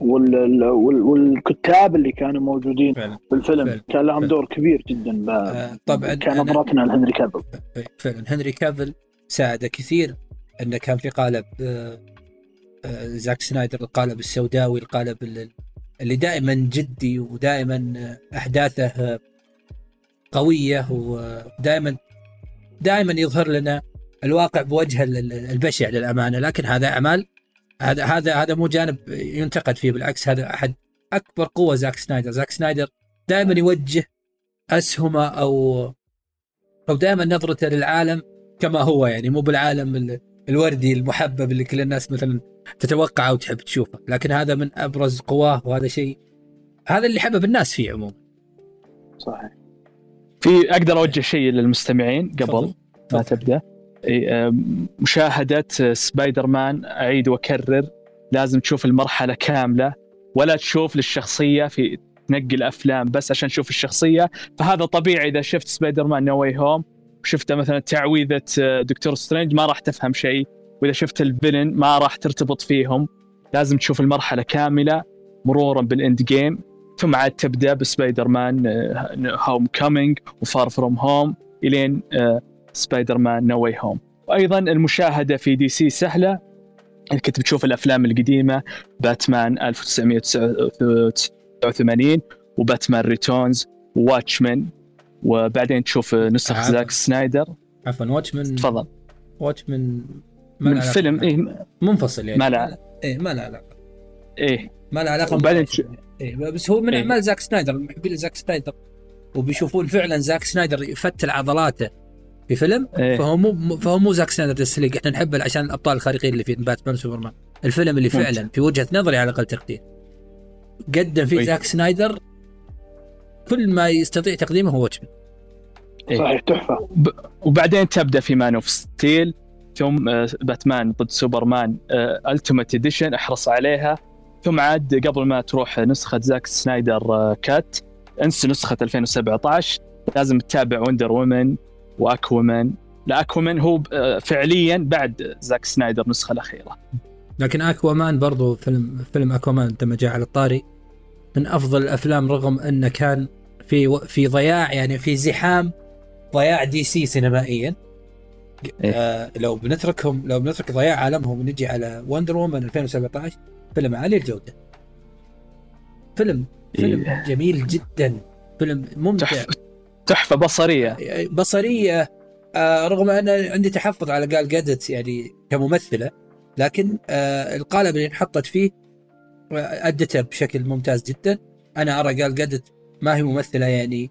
وال والكتاب اللي كانوا موجودين فعلا. في الفيلم فعلا. كان لهم فعلا. دور كبير جدا آه طبعا كان نظرتنا لهنري كافل فعلا هنري كافل ساعد كثير انه كان في قالب آه آه زاك سنايدر القالب السوداوي القالب اللي دائما جدي ودائما أحداثه قوية ودائما دائما يظهر لنا الواقع بوجهه البشع للأمانة لكن هذا اعمال هذا هذا هذا مو جانب ينتقد فيه بالعكس هذا أحد أكبر قوة زاك سنايدر. زاك سنايدر دائما يوجه أسهمة أو أو دائما نظرته للعالم كما هو يعني مو بالعالم الوردي المحبب اللي كل الناس مثلا تتوقعه وتحب تشوفه. لكن هذا من أبرز قواه وهذا شيء هذا اللي حبب الناس فيه عموما. صحيح. في أقدر أوجه شيء للمستمعين قبل ما تبدأ. مشاهدة سبايدر مان أعيد وأكرر لازم تشوف المرحلة كاملة ولا تشوف للشخصية في تنقي الافلام بس عشان تشوف الشخصية. فهذا طبيعي إذا شفت Spider-Man No Way Home وشفت مثلا تعويذة آه، دكتور سترينج ما راح تفهم شيء. وإذا شفت ال villain ما راح ترتبط فيهم. لازم تشوف المرحلة كاملة مرورا بال Endgame. ثم عاد تبدأ ب Spider-Man Homecoming و Far From Home إلين Spider-Man No Way Home وأيضا المشاهدة في DC سهلة. انك كنت بتشوف الأفلام القديمة باتمان 1989 و Batman Returns و Watchmen وبعدين تشوف نسخ عفو. زاك سنايدر. عفوا Watchmen تفضل. واتشمان من فيلم إيه منفصل يعني. ما له. إيه ما له علاقة. إيه ما له علاقة وبعدين إيه بس هو من إيه؟ اعمال زاك سنايدر محبين زاك سنايدر وبيشوفون فعلا زاك سنايدر يفتل عضلاته في فيلم إيه. فهو مو فهو مو زاك سنايدر Justice League إحنا نحبه عشان الأبطال الخارقين اللي في باتمان سوبرمان الفيلم اللي. فعلا في وجهة نظري على أقل تقدير قدم فيه طيب. زاك سنايدر كل ما يستطيع تقديمه هو Watchmen إيه. صحيح تحفة وبعدين تبدأ في Man of Steel ثم آه، باتمان ضد سوبرمان Ultimate Edition احرص عليها ثم عاد قبل ما تروح نسخة زاك سنايدر آه، cut انسى نسخة 2017 لازم تتابع Wonder Woman و Aquaman لا اكومان هو آه، فعليا بعد زاك سنايدر النسخة الأخيرة. لكن اكوامان برضو فيلم فيلم اكوامان لما جاء على الطاري. من أفضل الأفلام رغم انه كان في في ضياع يعني في زحام ضياع DC سينمائيا. إيه. آه لو بنتركهم لو بنترك ضياع عالمهم ونجي على Wonder Woman 2017 فيلم عالي الجودة. فيلم فيلم إيه. جميل جدا. فيلم ممتع. تحفة. بصرية. بصرية. آه رغم أن عندي تحفظ على قال جادت يعني كممثلة لكن آه القالب اللي انحطت فيه آه، ادته بشكل ممتاز جدا. أنا أرى قال جادت ما هي ممثلة يعني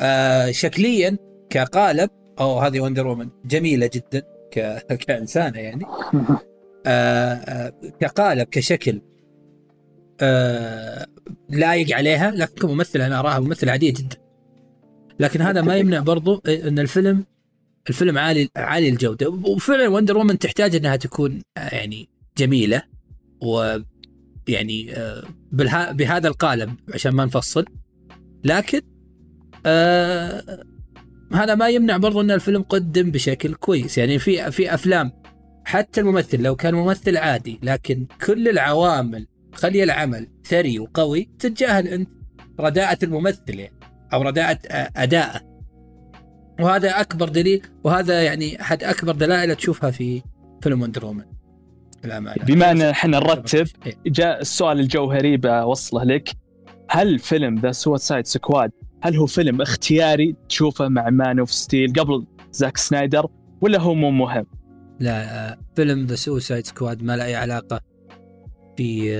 آه شكليا كقالب. أو هذه وندر وومن جميلة جدا ك... كإنسانة يعني. كقالب كشكل آه لايق عليها. لكن كممثله أنا أراها ممثله عادية جدا. لكن هذا ما يمنع برضو إن الفيلم الفيلم عالي عالي الجودة. وفعلا وندر وومن تحتاج إنها تكون آه، يعني جميلة. و يعني آه، بهذا القالب عشان ما نفصل. لكن آه هذا ما يمنع برضو إن الفيلم قدم بشكل كويس. يعني في في أفلام حتى الممثل لو كان ممثل عادي لكن كل العوامل خلي العمل ثري وقوي تتجاهل انت رداءة الممثل يعني أو رداءة أداءه وهذا أكبر دليل وهذا يعني أحد أكبر دلائل تشوفها في فيلم Wonder Woman الامانه بما إن إحنا نرتب إيه. جاء السؤال الجوهري بوصله لك هل فيلم The Suicide Squad هل هو فيلم اختياري تشوفه مع Man of Steel قبل زاك سنايدر ولا هو مو مهم؟ لا فيلم The Suicide Squad ما له أي علاقة في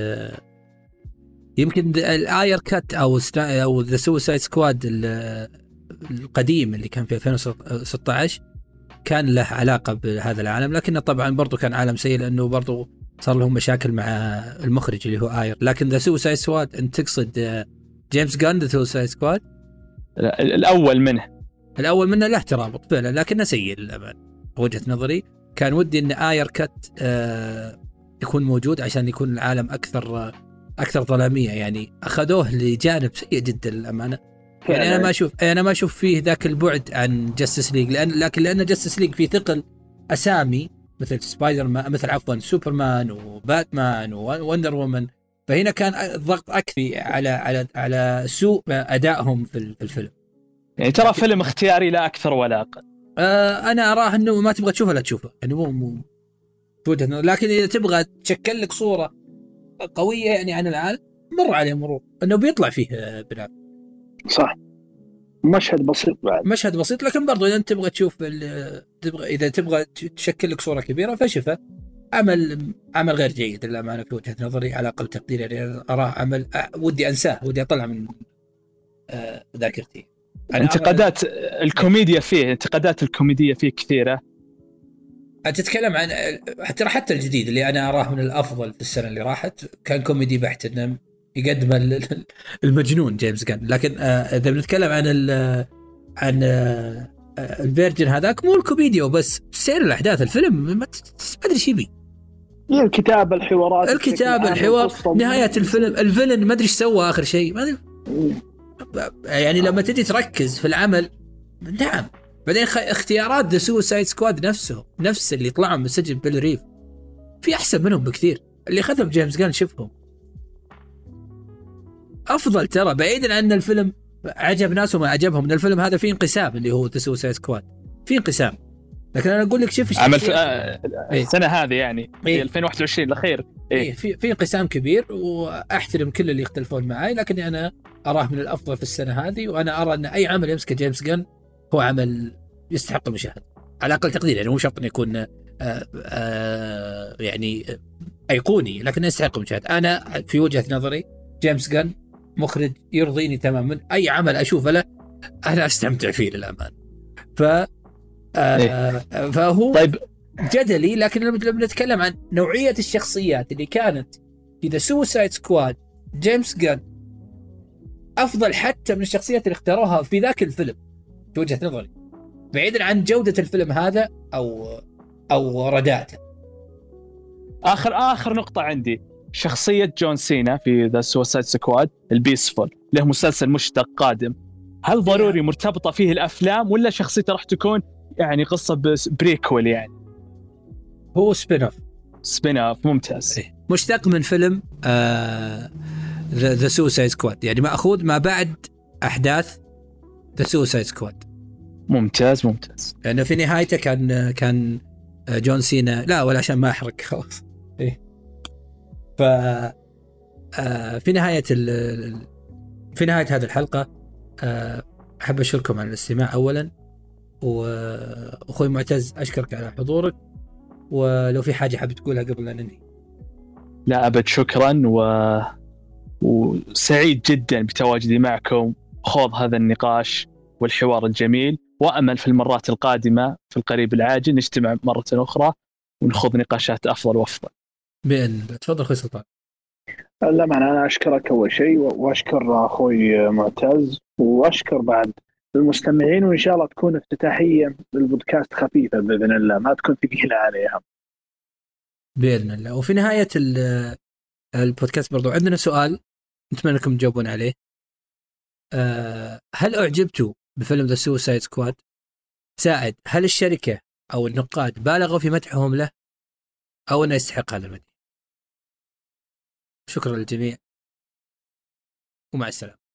يمكن ال Ayer Cut أو أو The Suicide Squad القديم اللي كان في 2016 كان له علاقة بهذا العالم لكنه طبعا برضو كان عالم سيء لأنه برضو صار لهم مشاكل مع المخرج اللي هو آير. لكن The Suicide Squad أنت تقصد جيمس جان The Suicide Squad لا، الأول منه. الأول منه له ترابط فعلا لكنه سيء للأمانة وجهة نظري. كان ودي إن آير كت آه يكون موجود عشان يكون العالم أكثر آه أكثر ظلامية. يعني أخذوه لجانب سيء جدا للأمانة. يعني أنا ما أشوف أنا ما أشوف فيه ذاك البعد عن Justice League لأن لكن لأن Justice League في ثقل أسامي مثل سبايدر مان مثل عفوا سوبرمان وباتمان ووندر وومن فهنا كان الضغط أكثر على على على سوء أدائهم في ال- في الفيلم. يعني ترى فيلم اختياري لا أكثر ولا أقل. آه أنا أراه إنه ما تبغى تشوفه لا تشوفه. يعني مو مو نظر. لكن إذا تبغى تشكل لك صورة قوية يعني عن العالم مر عليه مرور. إنه بيطلع فيه آه، بناء صح. مشهد بسيط بعد. مشهد بسيط لكن برضو إذا أنت تبغى تشوف تبغى إذا تبغى تشكل لك صورة كبيرة فشفه عمل عمل غير جيد للأمانة في وجهة نظري على أقل تقدير يعني. أراه عمل آه، ودي أنساه ودي أطلع من آه، ذاكرتي. انتقادات الكوميديا فيه انتقادات الكوميدية فيه كثيرة. انت تتكلم عن حتى حتى الجديد اللي أنا أراه من الأفضل في السنة اللي راحت كان كوميدي بحت انه يقدم ال- المجنون جيمس جان. لكن آه، إذا بنتكلم عن ال عن آه، ال version هذاك مو الكوميديا وبس سير الأحداث الفيلم ما أدري إيش يبي هي الكتابة الحوارات الكتاب عام، الحوار. نهاية الفيلم ال villain ما أدري إيش سوى آخر شيء ما أدري. يعني لما تجي تركز في العمل نعم بعدين. اختيارات The Suicide Squad نفسه نفس اللي طلعوا من سجن Belle Reve في أحسن منهم بكثير اللي خذهم جيمس جان شوفهم أفضل ترى بعيدا عن الفيلم عجب ناس وما عجبهم إن الفيلم هذا فيه انقسام اللي هو The Suicide Squad في انقسام لكن أنا أقول لك شوف عمل في آه، إيه. السنة هذه يعني إيه. في 2021 الأخير إيه. إيه في في انقسام كبير وأحترم كل اللي يختلفون معي لكني أنا أراه من الأفضل في السنة هذه وأنا أرى أن أي عمل يمسكه جيمس جن هو عمل يستحق المشاهدة. على أقل تقدير يعني مو شرط إنه يكون آه آه يعني أيقوني لكن يستحق المشاهدة. أنا في وجهة نظري جيمس جن مخرج يرضيني تماما. أي عمل أشوفه له أنا أستمتع فيه للامانه ف آه فهو طيب. جدلي لكن لما نتكلم عن نوعية الشخصيات اللي كانت في The Suicide Squad جيمس جان أفضل حتى من الشخصيات اللي اختاروها في ذاك الفيلم في وجهة نظري. بعيدا عن جودة الفيلم هذا أو أو رداءته. اخر آخر نقطة عندي. شخصية جون سينا في The Suicide Squad البيسفول له مسلسل مشتق قادم. هل ضروري مرتبطة فيه الأفلام ولا شخصيته راح تكون يعني قصة prequel يعني؟ هو spin-off spin-off ممتاز. إيه. مشتق من فيلم The Suicide Squad يعني ماخوذ ما بعد أحداث The Suicide Squad ممتاز ممتاز. لأنه في نهايته كان كان جون سينا لا ولا عشان ما أحرق خلاص. إيه. ف آه، في نهاية ال... في نهاية هذه الحلقة آه، أحب أشكركم على الاستماع اولا. واخوي معتز أشكرك على حضورك. ولو في حاجة حابب تقولها قبل لا ننهي. لا أبد شكرا. و... وسعيد جدا بتواجدي معكم. خوض هذا النقاش والحوار الجميل وامل في المرات القادمة في القريب العاجل نجتمع مرة أخرى ونخوض نقاشات أفضل وأفضل. بإذن الله. تفضل أخوي سلطان. لا معنى أنا أشكرك أول شيء وأشكر أخوي معتز وأشكر بعد المستمعين وإن شاء الله تكون افتتاحية للبودكاست خفيفة بإذن الله. ما تكون ثقيلة عليهم. بإذن الله. وفي نهاية ال- البودكاست برضو. عندنا سؤال نتمنى انكم تجاوبون عليه. آه، هل أعجبتوا بفيلم The Suicide Squad ساعد هل الشركة أو النقاد بالغوا في مدحهم له؟ أو أنه يستحق هذا المدح؟ شكرا للجميع. ومع السلامة.